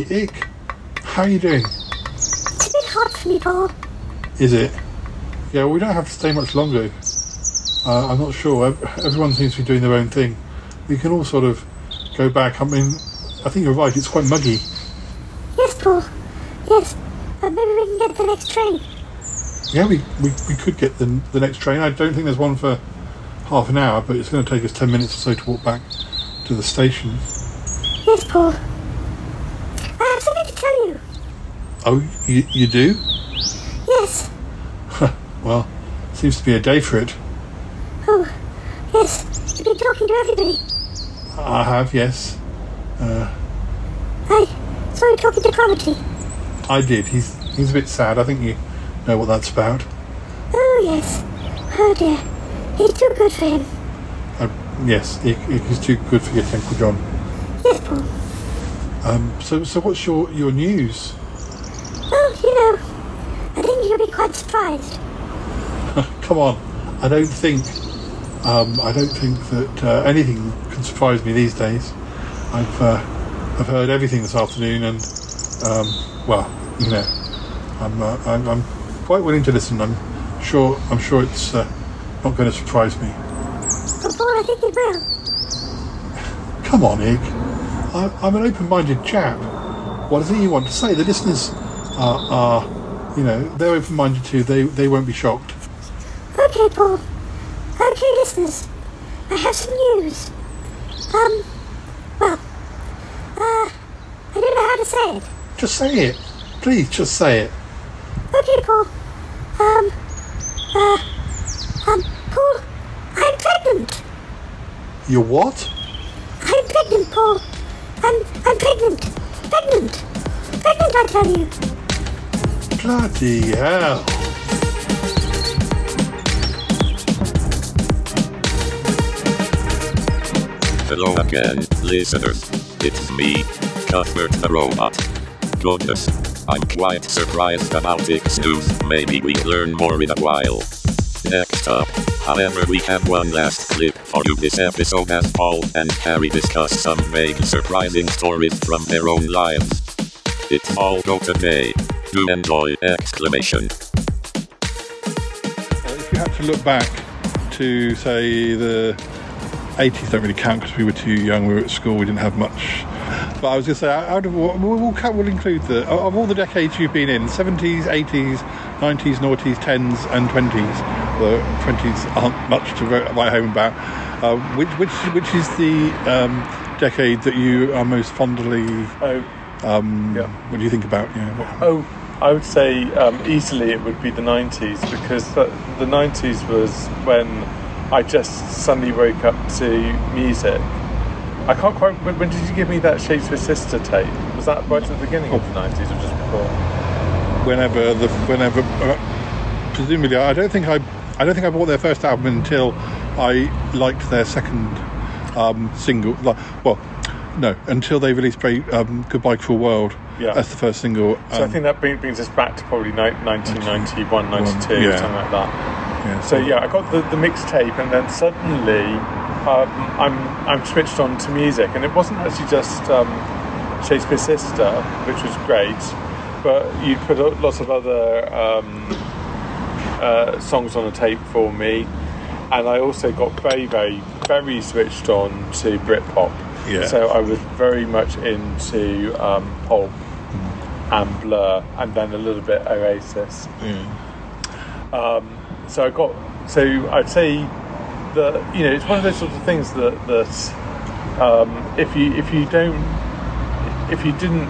S8: Hi, Ikk. How are you doing?
S2: It's a bit hot for me, Paul.
S8: Is it? Yeah, we don't have to stay much longer. Uh, I'm not sure. Everyone seems to be doing their own thing. We can all sort of go back. I mean, I think you're right. It's quite muggy.
S2: Yes, Paul. Yes. Uh, maybe we can get the next train.
S8: Yeah, we, we, we could get the, the next train. I don't think there's one for half an hour, but it's going to take us 10 minutes or so to walk back. to the station.
S2: Yes, Paul. I have something to tell you.
S8: Oh, you, you do?
S2: Yes.
S8: Well, seems to be a day for it.
S2: Oh, yes. You've been talking to everybody.
S8: I have, yes. Uh,
S2: I saw you talking to Cromarty.
S8: I did. He's he's a bit sad. I think you know what that's about.
S2: Oh, yes. Oh, dear. He's too good for him.
S8: Uh, yes, he, he's too good for your Uncle John.
S2: Yes, Paul.
S8: Um, so, so what's your, your news?
S2: Well, you know, I think you'll be quite surprised.
S8: Come on, I don't think um, I don't think that uh, anything can surprise me these days. I've uh, I've heard everything this afternoon, and um, well, you know, I'm, uh, I'm I'm quite willing to listen. I'm sure I'm sure it's uh, not going to surprise me.
S2: But Paul, I think it will.
S8: Come on, Ig. I, I'm an open-minded chap. What is it you want to say? The listeners are, are you know, they're open-minded too. They they won't be shocked.
S2: Okay, Paul. Okay, listeners. I have some news. Um, well, uh, I don't know how to say it.
S8: Just say it, please. Just say it.
S2: Okay, Paul. Um, uh, um, Paul, I'm pregnant.
S8: You're what?
S2: I'm pregnant, Paul. I'm, I'm pregnant. Pregnant. Pregnant, I tell you.
S8: Bloody hell!
S13: Hello again, listeners. It's me, Cuthbert the Robot. Goodness, I'm quite surprised about Ikk's news. Maybe we learn more in a while. Next up, however, we have one last clip for you this episode as Paul and Harry discuss some vague surprising stories from their own lives. It's all go today. Do enjoy! Exclamation.
S8: If you had to look back to say the 80s, don't really count because we were too young. We were at school. We didn't have much. But I was going to say, out of we'll, we'll, we'll include the of all the decades you've been in, 70s, 80s, 90s, noughties, 10s, and 20s. The 20s aren't much to write write home about. Uh, which which which is the um, decade that you are most fondly?
S16: Oh,
S8: um,
S16: yeah.
S8: What do you think about? You know, what-
S16: Oh, I would say um, easily it would be the 90s because the, the 90s was when I just suddenly woke up to music. I can't quite. When when did you give me that Shakespears Sister tape? Was that right at the beginning of the 90s or just before?
S8: whenever the whenever uh, presumably I don't think I I don't think I bought their first album until I liked their second um, single. Like, well, no, until they released um, "Goodbye Cruel World."
S16: Yeah.
S8: that's the first single.
S16: So I
S8: um,
S16: think that bring, brings us back to probably ni- 1991, 92,
S8: Yeah.
S16: something like that.
S8: Yeah,
S16: so yeah, I got the, the mixtape, and then suddenly um, I'm I'm switched on to music, and it wasn't actually just um, Shakespears Sister, which was great, but you put a- lots of other um, uh, songs on a tape for me, and I also got very very very switched on to Britpop.
S8: Yeah.
S16: So I was very much into um, Pulp and Blur, and then a little bit Oasis. Um, so I got. So I'd say that you know it's one of those sorts of things that that um, if you if you don't if you didn't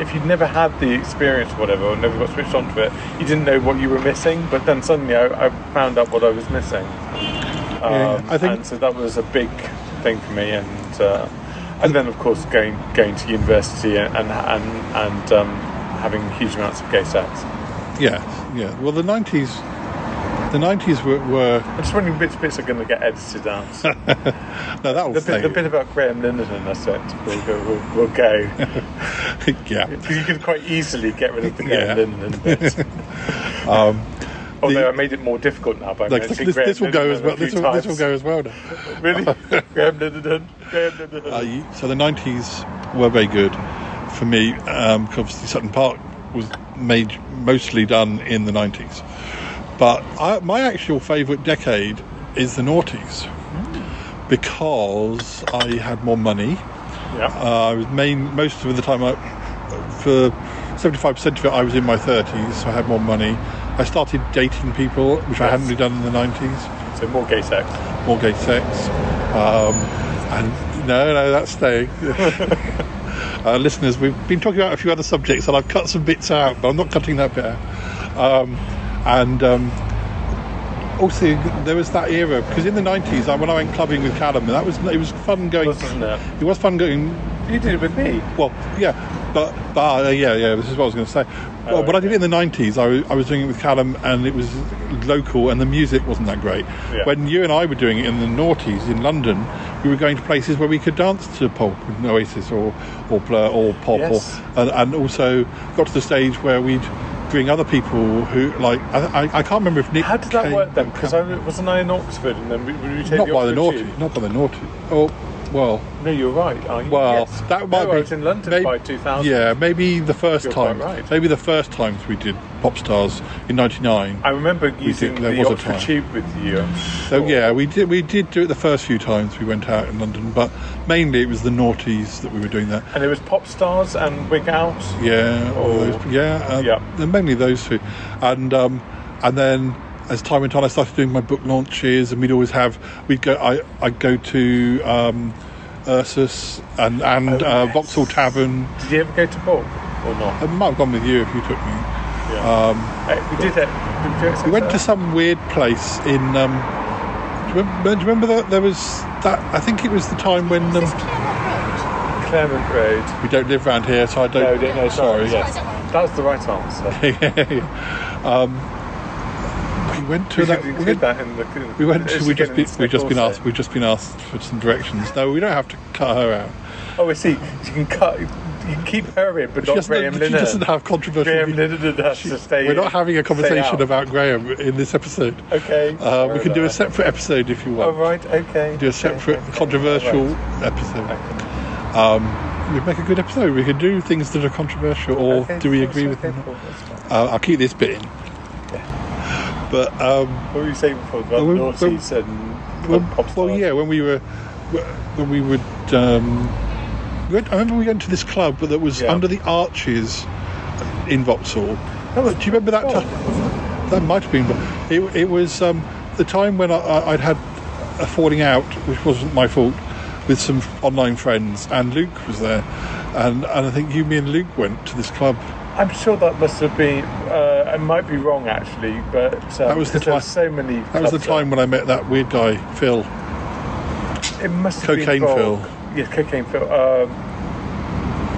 S16: if you'd never had the experience or whatever or never got switched onto it you didn't know what you were missing but then suddenly I, I found out what I was missing um,
S8: Yeah, I think-
S16: and so that was a big thing for me and uh, and then of course going going to university and and and, and um, having huge amounts of gay sex
S8: yeah, yeah. Well, the nineties, the nineties were, were
S16: I'm just wondering which bits are going to get edited out.
S8: no, that will
S16: the, bit, the bit about Graham Linehan, I said, will go. Will, will go.
S8: yeah.
S16: Because you could quite easily get rid of the Graham
S8: Yeah.
S16: Linehan bit.
S8: Um,
S16: Although I made it more difficult now by
S8: like,
S16: mentioning
S8: this,
S16: Graham
S8: this will go as well. This will, this will go as well now.
S16: Really? Graham Linehan. Graham Linehan.
S8: Uh, so the nineties were very good for me. Um, obviously, Sutton Park was made mostly done in the nineties, but I, my actual favourite decade is the noughties because I had more money.
S16: Yeah.
S8: Uh, I was main most of the time. I, for seventy-five percent of it, I was in my thirties, so I had more money. I started dating people, which I hadn't really done in the nineties.
S16: So more gay sex.
S8: More gay sex. Um, and no, no, that's staying. uh, listeners, we've been talking about a few other subjects, and I've cut some bits out, but I'm not cutting that bit out. Um, and um, also, there was that era because in the '90s, I, when I went clubbing with Calum, that was it was fun going.
S16: Wasn't it?
S8: It was fun going.
S16: You did it with me.
S8: Well, yeah, but but uh, yeah, yeah. This is what I was going to say.
S16: Oh,
S8: well, when I did it in the '90s, I was, I was doing it with Calum, and it was local, and the music wasn't that great.
S16: Yeah.
S8: When you and I were doing it in the noughties in London, we were going to places where we could dance to pop, Oasis or or Blur or pop,
S16: Yes.
S8: or and, and also got to the stage where we'd bring other people who like I, I, I can't remember if Nick.
S16: How did that
S8: came-
S16: work then? Because I wasn't I in Oxford, and then we, we take
S8: not
S16: the
S8: by the naughty, not by the naughty. Oh, well.
S16: No, you're right. Are you?
S8: Well,
S16: yes.
S8: that might
S16: no,
S8: be.
S16: I was in London
S8: maybe-
S16: by 2000.
S8: Yeah, maybe the 1st
S16: You're quite
S8: time.
S16: right.
S8: Maybe the first times we did pop stars in '99.
S16: I remember
S8: We
S16: using
S8: did- there
S16: the
S8: was a
S16: Oxford
S8: time.
S16: Tube with you.
S8: So yeah, we did we did do it the first few times we went out in London, but mainly it was the noughties that we were doing that.
S16: And there was Pop Stars and Wig Out.
S8: Yeah, all
S16: Oh.
S8: those, yeah, um,
S16: Yeah.
S8: mainly those two, and um, and then as time went on, I started doing my book launches, and we'd always have we'd go I I'd go to um, Ursus and and
S16: Oh,
S8: uh,
S16: yes.
S8: Vauxhall Tavern.
S16: Did you ever go to Bulk or not?
S8: I might have gone with you if you took me.
S16: Yeah.
S8: Um,
S16: Hey, we did it. Did we, do
S8: we went to some weird place in. Um, do, you remember, do you remember that there was that? I think it was the time when um,
S16: Claremont Road.
S8: we don't live around here, so I don't.
S16: no, no, sorry.
S8: sorry.
S16: Yes, that was the right answer.
S8: um, we went to
S16: We
S8: that. We went,
S16: that in the.
S8: we went to. We just
S16: in
S8: been, we've just been asked. We've just been asked for some directions. No, we don't have to cut her out.
S16: Oh, I see. You can cut. You can keep her in, but
S8: She
S16: not Graham
S8: she doesn't have controversial.
S16: Graham. Linehan has to stay.
S8: We're not having a conversation about Graham in this episode.
S16: Okay.
S8: Uh, we can do a separate episode if you want.
S16: All right. Okay.
S8: do a separate
S16: okay,
S8: controversial
S16: right.
S8: episode. Um, we'd make a good episode. We could do things that are controversial, or
S16: Okay,
S8: do we agree with
S16: okay,
S8: them?
S16: cool.
S8: Uh, I'll keep this bit in. But um,
S16: What were you saying before about
S8: Well, we-
S16: noughties and
S8: well,
S16: pop stars?
S8: well, yeah, when we were when we would. Um, we went, I remember we went to this club that was
S16: Yeah.
S8: under the arches in Vauxhall. Do you remember that
S16: oh,
S8: time? That might have been. It, it was um, the time when I, I'd had a falling out, which wasn't my fault, with some online friends, and Luke was there, and and I think you, me, and Luke went to this club.
S16: I'm sure that must have been. Uh, I might be wrong actually, but um,
S8: That was the time-
S16: so many.
S8: That was the time when I met that weird guy, Phil.
S16: It must have been
S8: Cocaine
S16: been
S8: Phil.
S16: Yes, cocaine Phil. Um,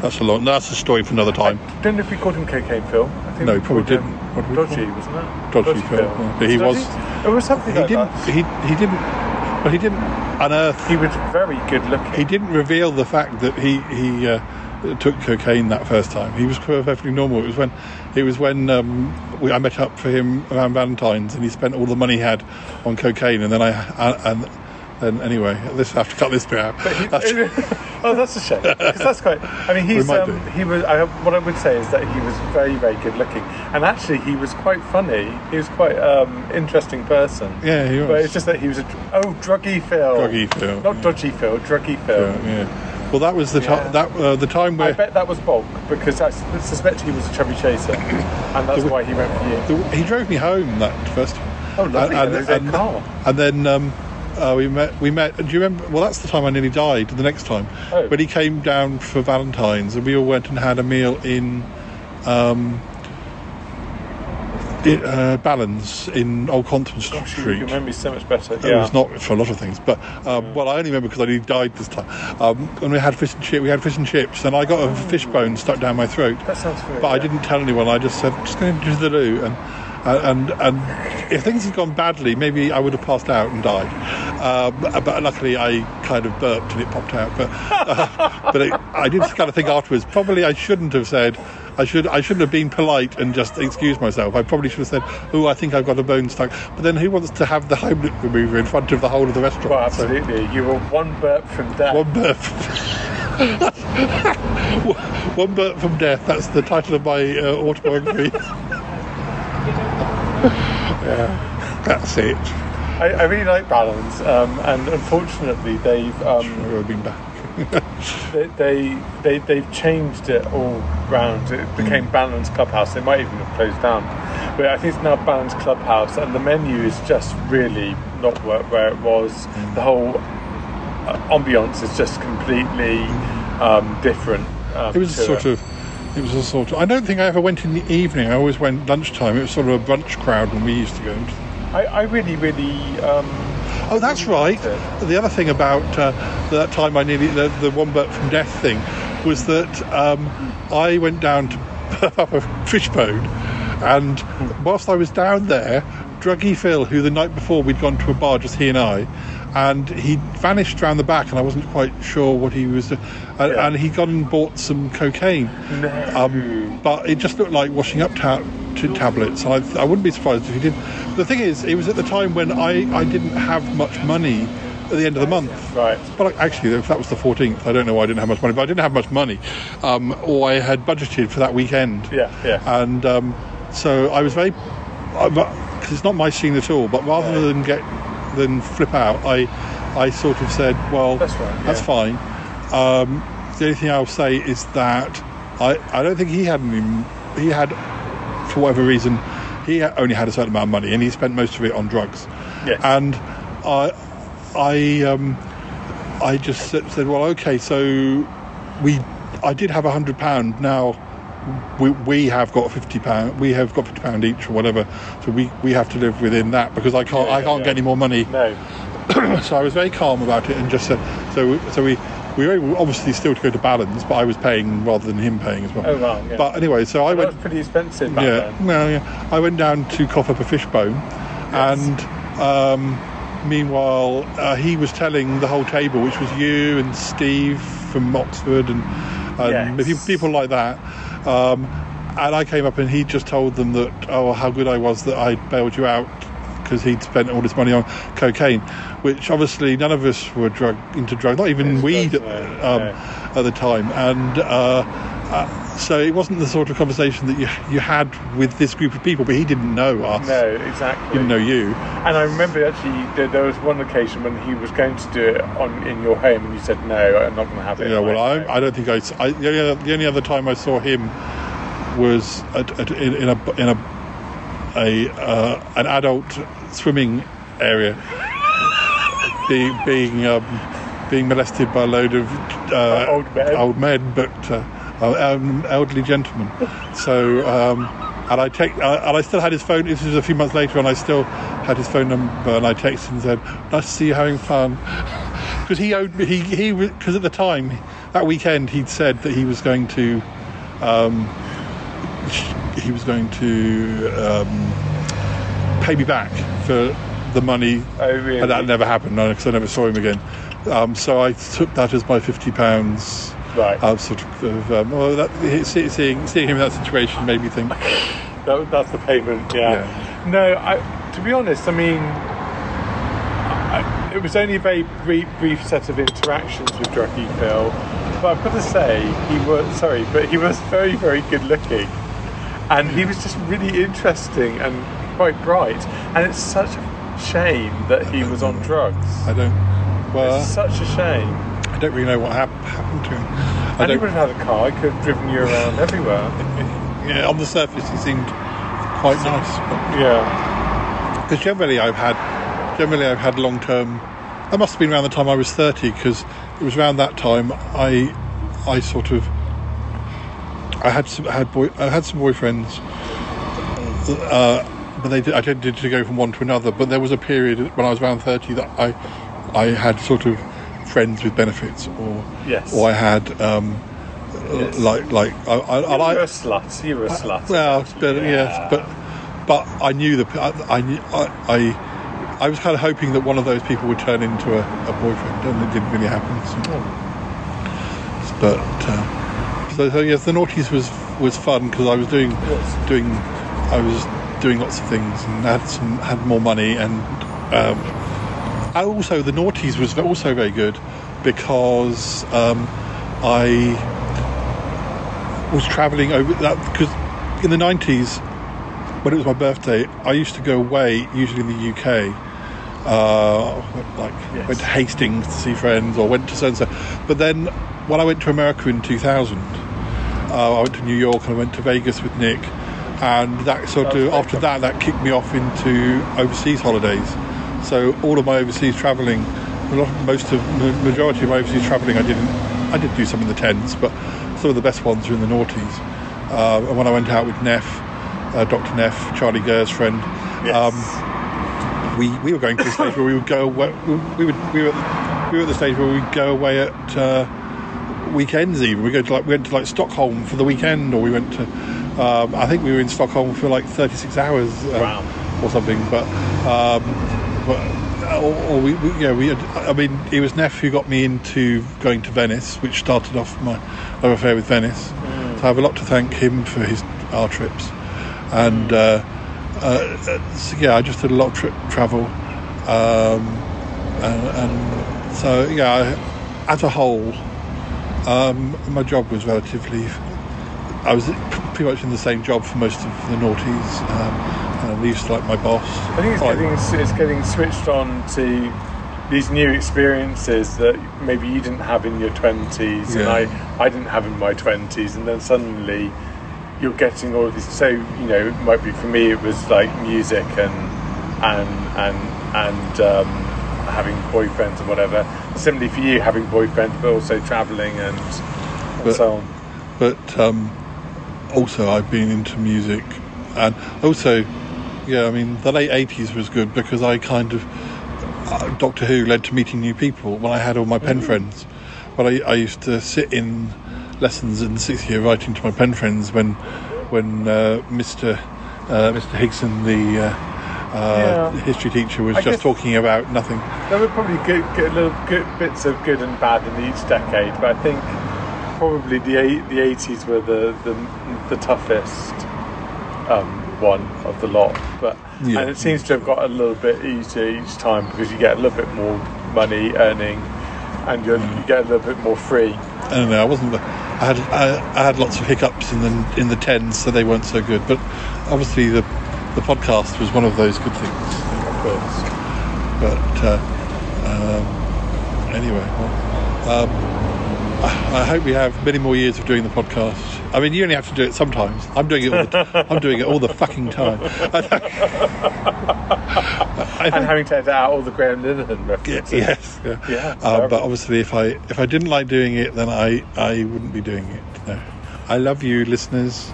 S8: That's a long. That's a story for another time.
S16: I don't know if we called him cocaine Phil. I think
S8: No, he probably didn't. What did we call
S16: Dodgy, wasn't it?
S8: Dodgy Phil, yeah. But he
S16: Dodgy?
S8: was-
S16: It was something
S8: He
S16: like
S8: didn't.
S16: that.
S8: He he didn't. Well, he didn't unearth.
S16: He was very good looking.
S8: He didn't reveal the fact that he he uh, took cocaine that first time. He was perfectly normal. It was when it was when um, we, I met up for him around Valentine's, and he spent all the money he had on cocaine, and then I and. and anyway, this I have to cut this bit out. That's-
S16: oh, that's a shame. Because that's quite. I mean, he's um, he was. I, what I would say is that he was very, very good looking, and actually, he was quite funny. He was quite um, interesting person.
S8: Yeah, he was.
S16: But it's just that he was a oh druggy Phil,
S8: Druggy Phil,
S16: not dodgy Phil, druggy Phil.
S8: yeah, yeah. Well, that was the
S16: Yeah.
S8: time. That uh, the time where I
S16: bet that was bulk because I suspect he was a chubby chaser, and that's why he went for you.
S8: the, he drove me home that first.
S16: Oh, lovely! And, and,
S8: and,
S16: car.
S8: and then um, uh, we met. We met. Do you remember? Well, that's the time I nearly died. The next time,
S16: Oh.
S8: when he came down for Valentine's, and we all went and had a meal in um, in, uh, Balans in Old Compton
S16: Gosh, you
S8: Street.
S16: remember me so much better.
S8: It was not for a lot of things, but um, well, I only remember because I nearly died this time. Um, and we had fish and chip. We had fish and chips, and I got a fish bone stuck down my throat.
S16: That sounds familiar.
S8: But I didn't tell anyone. I just said, just going to the loo, and and and if things had gone badly, maybe I would have passed out and died. Um, but luckily, I kind of burped and it popped out. But uh, but it, I did kind of think afterwards. Probably I shouldn't have said. I should I shouldn't have been polite and just excused myself. I probably should have said, "Oh, I think I've got a bone stuck." But then, who wants to have the Heimlich remover in front of the whole of the restaurant?
S16: Well,
S8: So-
S16: absolutely. You were one burp from death.
S8: one burp. One burp from death. That's the title of my uh, autobiography. yeah, that's it.
S16: I, I really like Balans, um, and unfortunately, they've um,
S8: I've been back.
S16: they, they they they've changed it all round. It
S8: Hmm.
S16: became Balans Clubhouse. They might even have closed down, but I think it's now Balans Clubhouse, and the menu is just really not where, where it was.
S8: Hmm.
S16: The whole uh, ambiance is just completely um, different. Um,
S8: It was sort of. It was a sort of. I don't think I ever went in the evening. I always went lunchtime. It was sort of a brunch crowd when we used to go.
S16: I, I really, really. Um,
S8: Oh, that's right. The other thing about uh, that time I nearly the, the Wombat from Death thing was that um, I went down to up a fishbone, and whilst I was down there, Druggy Phil, who the night before we'd gone to a bar, just he and I, and he vanished round the back, and I wasn't quite sure what he was. Uh, And he'd gone and bought some cocaine, um, but it just looked like washing up ta- to tablets. I, I wouldn't be surprised if he did. The thing is, it was at the time when I, I didn't have much money at the end of the month.
S16: Right.
S8: But actually, if that was the 14th, I don't know why I didn't have much money, but I didn't have much money, um, or I had budgeted for that weekend.
S16: Yeah, yeah.
S8: And um, so I was very, because it's not my scene at all. But rather than get than flip out, I I sort of said, well,
S16: That's fine,
S8: That's fine. Um, the only thing I'll say is that I I don't think he had any. He had, for whatever reason, he only had a certain amount of money, and he spent most of it on drugs.
S16: Yes.
S8: And I I um, I just said, said, well, okay, so we, I did have a hundred pound. Now we, we have got fifty pound. We have got fifty pound each or whatever. So we, we have to live within that because I can't
S16: Yeah,
S8: I can't
S16: yeah.
S8: get any more money.
S16: No.
S8: so I was very calm about it and just said so. So we. We were able, obviously still to go to Balans, but I was paying rather than him paying as well.
S16: Oh, wow, yeah.
S8: But anyway, so I
S16: that
S8: went.
S16: was pretty expensive
S8: Yeah,
S16: then.
S8: no, yeah. I went down to cough up a fishbone, and um, meanwhile uh, he was telling the whole table, which was you and Steve from Oxford and, and
S16: Yes.
S8: pe- people like that. Um, and I came up and he just told them that oh how good I was that I bailed you out because he'd spent all this money on cocaine, which obviously none of us were drug into drugs, not even weed um, at the time, and. Uh, so it wasn't the sort of conversation that you you had with this group of people, but he didn't know us.
S16: No, exactly.
S8: He didn't know you.
S16: And I remember actually there, there was one occasion when he was going to do it on in your home, and you said no, I'm not going to have it.
S8: Yeah, well, I. I don't think I. the, only other, the only other time I saw him was at, at, in, in a in a a uh, an adult swimming area, being being um, being molested by a load of uh,
S16: old men.
S8: old men, but uh, um, elderly gentleman. So. Um, and I take, uh, and I still had his phone. This was a few months later, and I still had his phone number. And I texted him and said, "Nice to see you having fun." because he owed me. He he because at the time that weekend he'd said that he was going to, um, he was going to um, pay me back for the money,
S16: Oh, really?
S8: and that never happened because I never saw him again. Um, so I took that as my fifty pounds.
S16: Right.
S8: Uh, sort of. Um, well, that, seeing seeing him in that situation made me think.
S16: That, that's the payment, yeah. No, I, to be honest, I mean, I, it was only a very brief, brief set of interactions with Drucky Phil, but I've got to say, he was sorry, but he was very, very good looking, and he was just really interesting and quite bright. And it's such a shame that he was on drugs.
S8: I don't. Well,
S16: it's such a shame.
S8: I don't really know what hap- happened to him. I
S16: And he
S8: don't-
S16: would have had a car. He could have driven you around everywhere.
S8: yeah, on the surface he seemed quite nice. But
S16: yeah.
S8: Because generally I've had, generally I've had long term. That must have been around the time I was thirty, because it was around that time I, I sort of, I had some, had boy, I had some boyfriends, uh, but they did, I tended to go from one to another. But there was a period when I was around thirty that I, I had sort of friends with benefits, or
S16: Yes.
S8: or I had. Um,
S16: Yes.
S8: Like, like I, I, I
S16: You
S8: like
S16: were a slut. You were a slut.
S8: well, but yes, but but I knew the I I, knew, I I I was kind of hoping that one of those people would turn into a, a boyfriend, and it didn't really happen. So. But uh, so, so yes, the noughties was was fun because I was doing doing I was doing lots of things and had some had more money and um, and also the noughties was also very good because um, I was travelling over that because in the 90s when it was my birthday I used to go away usually in the UK uh, like went to Hastings to see friends or went to so and so but then when I went to America in 2000 uh, I went to New York and I went to Vegas with Nick. And that sort of after that that kicked me off into overseas holidays so all of my overseas travelling a lot, most of the majority of my overseas travelling, I didn't. I did do some in the tens, but some of the best ones are in the noughties. Uh, and when I went out with Neff, uh, Dr. Neff, Charlie Gurr's friend, um, we we were going to the stage where we would go. away- We would we were we were at the stage where we'd go away at uh, weekends. Even we go to like we went to like Stockholm for the weekend, or we went to. Um, I think we were in Stockholm for like 36 hours um, or something. But um, but or, or we, we yeah we had, I mean it was Neff who got me into going to Venice, which started off my love affair with Venice. So I have a lot to thank him for his our trips, and uh, uh, so yeah, I just did a lot of trip travel, um, and, and so yeah, I, as a whole, um, my job was relatively. I was pretty much in the same job for most of the noughties, um, and least like my boss.
S16: I think it's
S8: Like-
S16: getting it's getting switched on to these new experiences that maybe you didn't have in your twenties, and I I didn't have in my twenties, and then suddenly you're getting all of these. So you know, it might be for me, it was like music and and and and um, having boyfriends and whatever. Similarly for you, having boyfriends, but also travelling and, and
S8: But-
S16: so on.
S8: but um, also I've been into music, and also, yeah, I mean the late eighties was good because I kind of uh, Doctor Who led to meeting new people when I had all my pen friends. But I, I used to sit in lessons in the sixth year writing to my pen friends when when uh, Mr. Uh, Mr. Higson, the uh, uh,
S16: Yeah.
S8: history teacher, was
S16: I
S8: just talking about nothing.
S16: There were probably good, good little good bits of good and bad in each decade, but I think probably the eight, the eighties were the, the the toughest um, one of the lot. But
S8: Yeah.
S16: and it seems to have got a little bit easier each time because you get a little bit more money earning, and you're, you get a little bit more free.
S8: I don't know. I wasn't. I had I, I had lots of hiccups in the in the tens, so they weren't so good. But obviously, the the podcast was one of those good things.
S16: Of course.
S8: But uh, um, anyway, well, um, I, I hope we have many more years of doing the podcast. I mean, you only have to do it sometimes. I'm doing it all the t- I'm doing it all the fucking time.
S16: and having to edit out all the Graham Linehan references.
S8: yes. Yeah.
S16: Yeah,
S8: Um, but obviously, if I if I didn't like doing it, then I I wouldn't be doing it. No. I love you, listeners.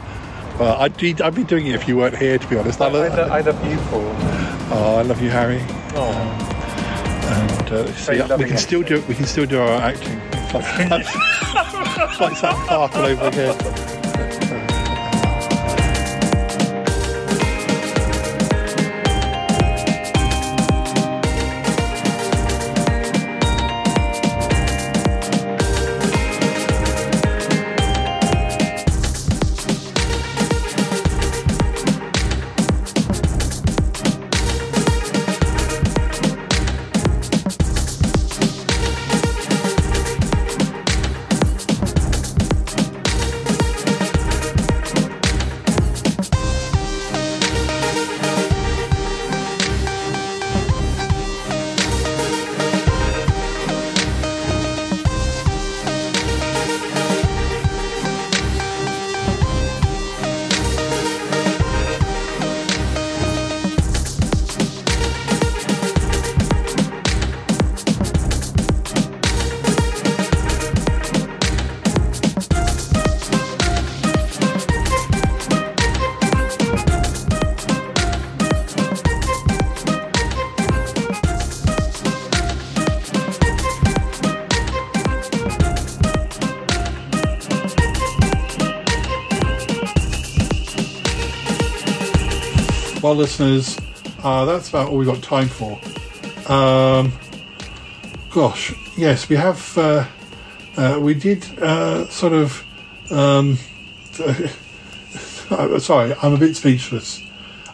S8: I'd be, I'd be doing it if you weren't here. To be honest, I,
S16: I,
S8: love,
S16: lo- I love you, Paul.
S8: oh, I love you, Harry.
S16: Oh.
S8: And uh, we can still do we can still do our acting. It's like, it's like South Park all over again. Well, listeners, uh, that's about all we've got time for. Um, gosh, yes, we have. Uh, uh, we did uh, sort of. Um, sorry, I'm a bit speechless.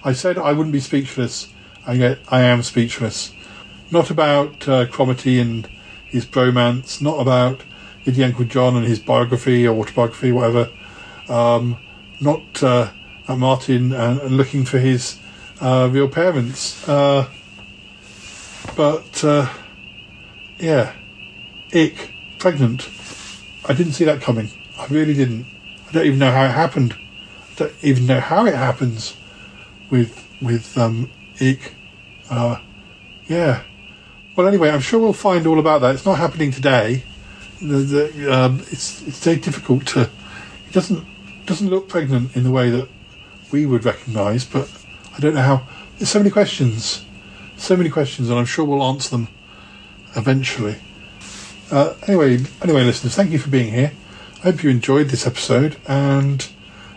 S8: I said I wouldn't be speechless, and yet I am speechless. Not about uh, Cromarty and his bromance, not about Did Uncle John and his biography or autobiography, whatever. Um, not uh, Martin and, and looking for his uh, real parents. Uh, but uh, yeah, Ikk pregnant. I didn't see that coming. I really didn't. I don't even know how it happened. I don't even know how it happens with with um, Ikk. Uh, yeah, Well, anyway, I'm sure we'll find all about that. It's not happening today. The, the, um, it's it's very difficult to. It doesn't doesn't look pregnant in the way that we would recognise, but I don't know how. There's so many questions, so many questions, and I'm sure we'll answer them eventually. Uh, anyway, anyway, listeners, thank you for being here. I hope you enjoyed this episode and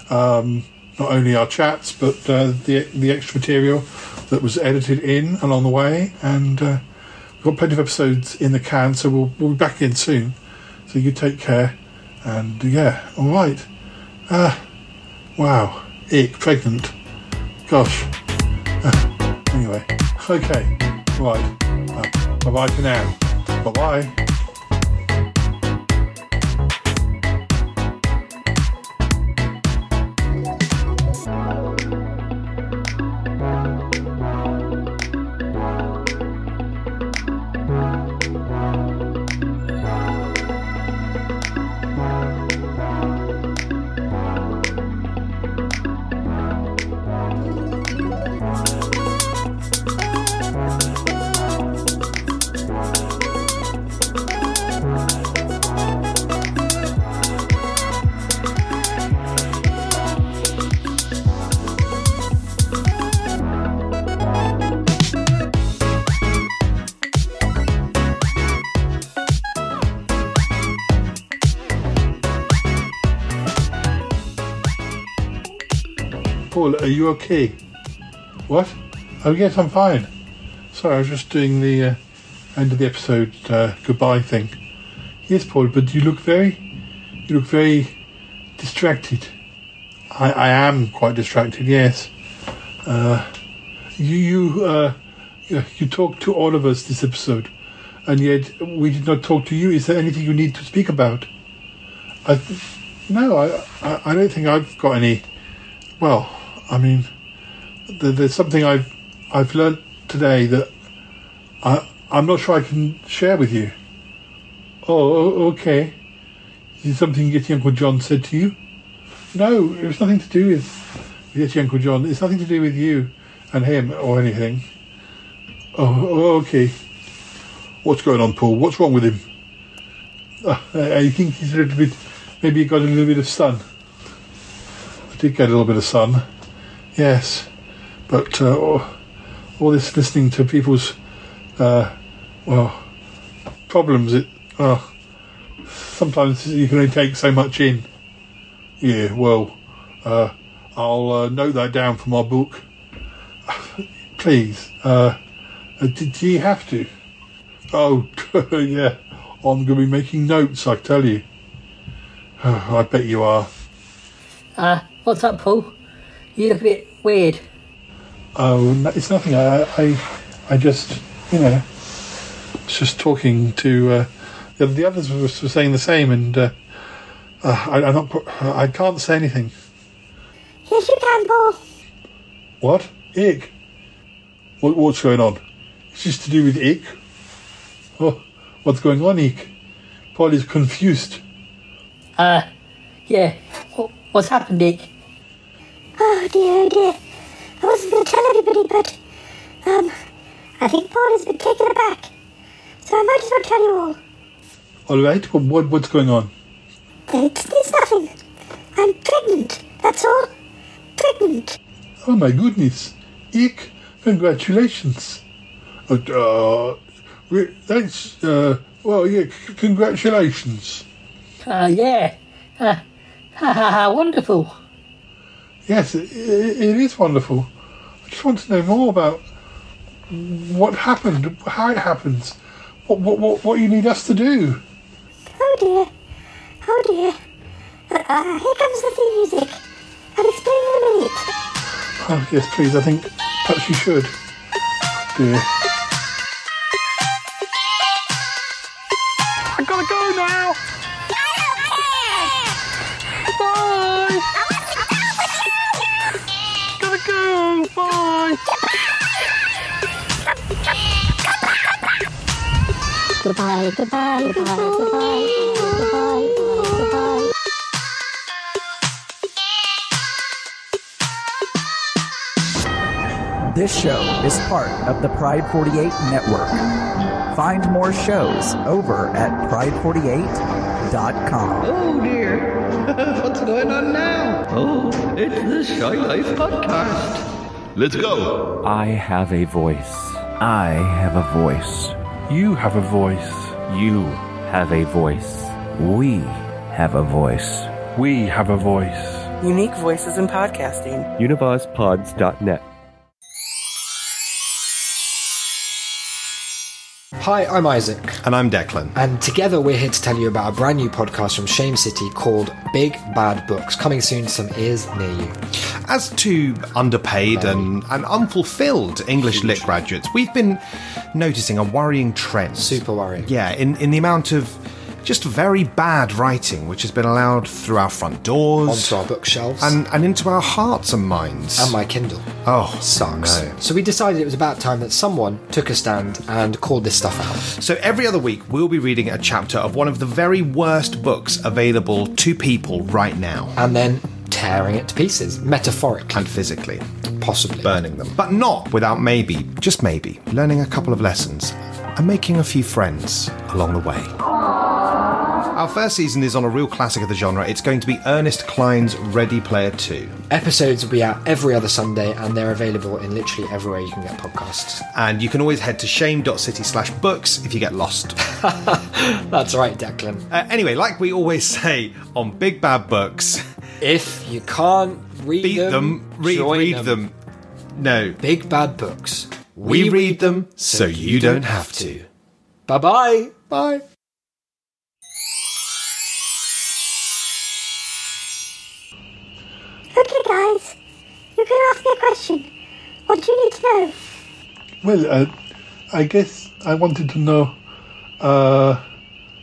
S8: um, not only our chats, but uh, the the extra material that was edited in along the way. And uh, we've got plenty of episodes in the can, so we'll we'll be back in soon. So you take care, and yeah, all right. Uh, wow, Ikk, pregnant. Gosh. Anyway, okay, right. Uh, bye bye for now. Bye bye. You okay? What? Oh, yes, I'm fine. Sorry, I was just doing the uh, end of the episode uh, goodbye thing. Yes, Paul, but you look very, you look very distracted. I, I am quite distracted. Yes. Uh, you you uh, you you talked to all of us this episode, and yet we did not talk to you. Is there anything you need to speak about? I, no, I, I I don't think I've got any. Well, I mean, there's something I've I've learnt today that I I'm not sure I can share with you. Oh, okay. Is it something Yeti Uncle John said to you? No, it was nothing to do with Yeti Uncle John. It's nothing to do with you and him or anything. Oh, okay. What's going on, Paul? What's wrong with him? Uh, I I think he's a little bit. Maybe he got a little bit of sun. I did get a little bit of sun. Yes, but uh, all, this listening to people's uh, well problems. It oh, sometimes you can only take so much in. Yeah, well, uh, I'll uh, note that down for my book. Please, uh, uh, do you have to? Oh, yeah, I'm going to be making notes. I tell you. I bet you are.
S12: Uh, what's up, Paul? You look a bit weird.
S8: Oh, no, it's nothing. I, I, I just, you know, was just talking to uh, the, the others were, were saying the same, and uh, uh, I, I'm not. I can't say anything.
S2: Yes, you can, Paul.
S8: What? Ikk? What, what's going on? It's just to do with Ikk? Oh, what's going on, Ikk? Paul is confused.
S12: Uh, yeah. What, what's happened, Dick?
S2: Oh dear, oh dear. I wasn't going to tell everybody, but um, I think Paul has been taken aback. So I might as well tell you all.
S8: All right. What, what what's going on?
S2: It's, it's nothing. I'm pregnant. That's all. Pregnant.
S8: Oh my goodness, Ikk! Congratulations. Uh, uh, re- that's uh, well, yeah. c- congratulations.
S12: Uh, yeah. Uh, ha ha ha, wonderful.
S8: Yes, it, it it is wonderful. I just want to know more about what happened, how it happens, what what what, what you need us to do.
S2: Oh dear. Oh dear. Uh, uh, here comes the theme music. I'll explain in a minute.
S8: Oh yes, please. I think perhaps you should. Dear.
S6: I've gotta go now. Bye. Go. Bye.
S2: Goodbye, goodbye, goodbye, goodbye, goodbye, goodbye.
S17: This show is part of the Pride 48 network. find more shows over at pride48.com.
S18: Oh dear. What's going on now? Oh, it's the Shy Life podcast.
S4: Let's go.
S19: I have a voice. I have a voice.
S8: You have a voice.
S19: You have a voice. We have a voice.
S8: We have a voice.
S20: Unique voices in podcasting.
S19: UnivazPods.net.
S21: Hi, I'm Isaac.
S22: And I'm Declan.
S21: And together we're here to tell you about a brand new podcast from Shame City called Big Bad Books, coming soon to some ears near you.
S22: As two underpaid and, and unfulfilled English lit graduates, we've been noticing a worrying trend.
S21: Super worrying.
S22: Yeah, in, in the amount of just very bad writing which has been allowed through our front doors,
S21: Onto our bookshelves.
S22: and, and into our hearts and minds.
S21: And my Kindle.
S22: Oh,
S21: Sucks.
S22: no.
S21: So we decided it was about time that someone took a stand and called this stuff out.
S22: So every other week, we'll be reading a chapter of one of the very worst books available to people right now.
S21: And then tearing it to pieces, metaphorically.
S22: And physically.
S21: Possibly.
S22: Burning them. But not without maybe, just maybe, learning a couple of lessons and making a few friends along the way. Our first season is on a real classic of the genre. It's going to be Ernest Cline's Ready Player 2.
S21: Episodes will be out every other Sunday and they're available in literally everywhere you can get podcasts.
S22: And you can always head to shame.city slash books if you get lost.
S21: That's right, Declan.
S22: Uh, anyway, like we always say on Big Bad Books,
S21: if you can't read
S22: beat
S21: them,
S22: them, read,
S21: join
S22: read
S21: them.
S22: them. No.
S21: Big Bad Books.
S22: We, read them so you don't have to.
S21: Bye bye
S22: bye.
S2: Okay, guys, you can ask me a question. What do you need to know?
S8: Well, uh, I guess I wanted to know, uh,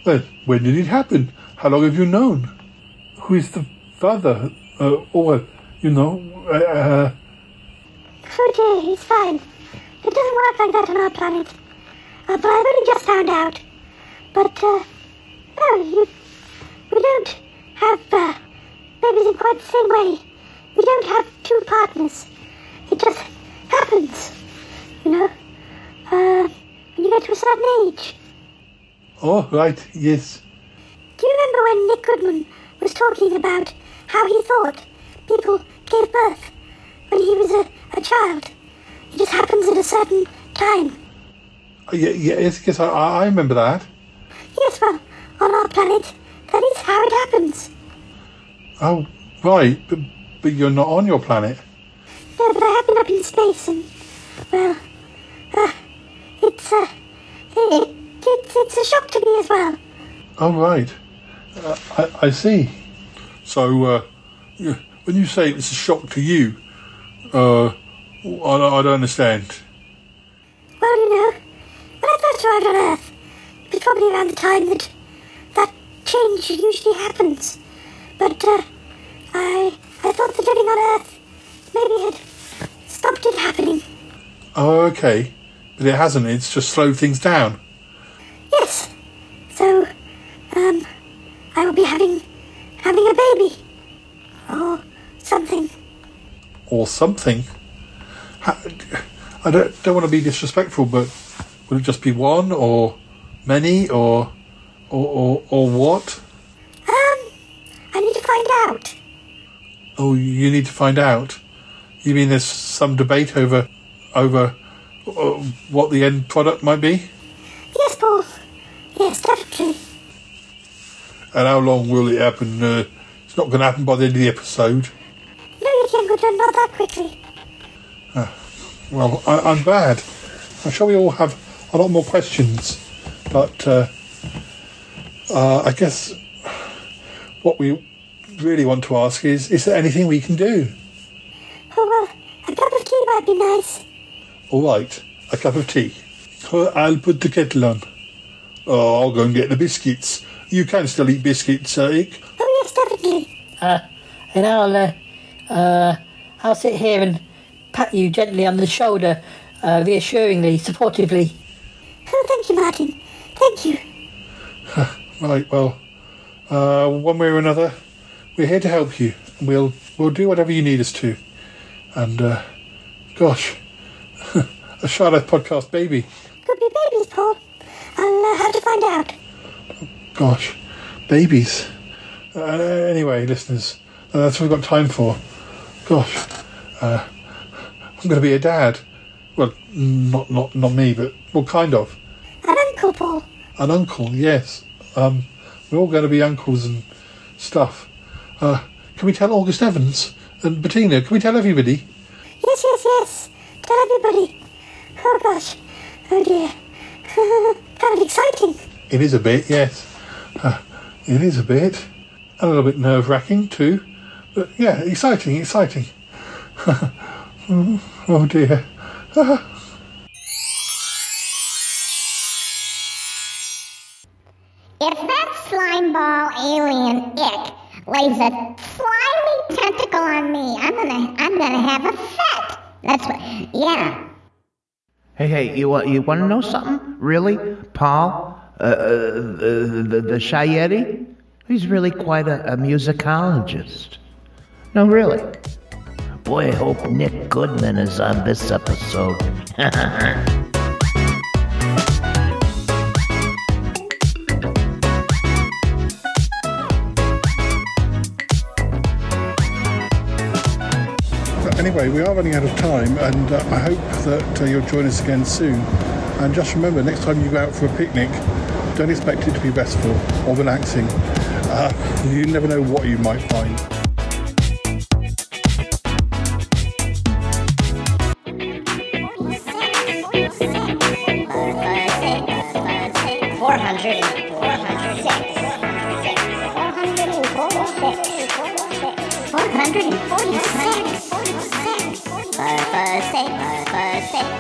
S8: well, when did it happen? How long have you known? Who is the father? Uh, or, you know, uh,
S2: Oh dear, it's fine. It doesn't work like that on our planet. Uh, but I've only just found out. But, uh, no, you, we don't have, uh, babies in quite the same way. We don't have two partners. It just happens, you know, uh, when you get to a certain age.
S8: oh, right, yes.
S2: Do you remember when Nick Goodman was talking about how he thought people gave birth when he was a, a child? It just happens at a certain time.
S8: Uh, yeah, yeah, yes, yes, I, I remember that.
S2: Yes, well, on our planet, that is how it happens.
S8: Oh, right, but, but you're not on your planet.
S2: No, but I have been up in space and, well, uh, it's, uh, it, it, it's, it's a shock to me as well.
S8: Oh, right. Uh, I, I see. So, uh, when you say it's a shock to you, uh, I, don't- I don't understand.
S2: Well, you know, when I first arrived on Earth, it was probably around the time that that change usually happens. But uh, I I thought the on Earth maybe had stopped it happening.
S8: Oh, okay. But it hasn't, it's just slowed things down.
S2: Yes. So, um, I will be having having a baby or something.
S8: Or something. I don't, don't want to be disrespectful, but would it just be one, or many, or, or, or, or what?
S2: Um, I need to find out.
S8: Oh, you need to find out. You mean there's some debate over, over uh, what the end product might be?
S2: Yes, Paul. Yes, definitely.
S8: And how long will it happen? Uh, it's not going to happen by the end of the episode.
S2: No, you can go done not that quickly.
S8: Well, I, I'm bad. I'm sure we all have a lot more questions, but uh, uh, I guess what we really want to ask is: Is there anything we can do?
S2: Oh well, a cup of tea might be nice.
S8: All right, a cup of tea. I'll put the kettle on. Oh, I'll go and get the biscuits. You can still eat biscuits, uh, Ikk.
S2: Oh yes, definitely.
S12: Uh, and I'll, uh, uh, I'll sit here and pat you gently on the shoulder, uh, reassuringly, supportively.
S2: Oh, thank you, Martin. Thank you.
S8: Right, well, uh, one way or another, we're here to help you. We'll we'll do whatever you need us to. And uh, gosh, a Shy Life podcast baby.
S2: Could be babies, Paul. I'll have to find out.
S8: Gosh, babies. Uh, anyway, listeners, uh, that's what we've got time for. Gosh, uh, I'm going to be a dad. Well, not not not me, but well, kind of.
S2: An uncle, Paul.
S8: An uncle, yes. Um, we're all going to be uncles and stuff. Uh, can we tell August Evans and Bettina? Can we tell everybody?
S2: Yes, yes, yes. Tell everybody. Oh gosh. Oh dear. kind of exciting.
S8: It is a bit, yes. Uh, it is a bit. A little bit nerve wracking too. But yeah, exciting, exciting. oh dear.
S9: If that slime ball alien Ikk lays a slimy tentacle on me, I'm gonna I'm gonna have a fit. That's what yeah.
S6: Hey, hey, you want you want to know something? Really, Paul? Uh, uh, the the, Shy He's really quite a, a musicologist. No, really. Boy, I hope Nick Goodman is on this episode.
S8: anyway, we are running out of time, and uh, I hope that uh, you'll join us again soon. And just remember, next time you go out for a picnic, don't expect it to be restful or relaxing. Uh, you never know what you might find.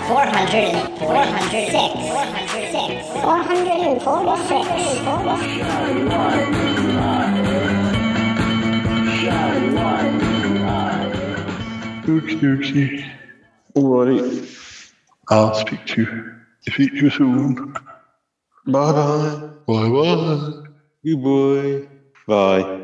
S9: 446. 446. 446. 446. Okay,
S4: okay. All right. I'll speak to you. Speak to you soon.
S15: Bye bye.
S4: Bye bye.
S15: Good boy. Bye.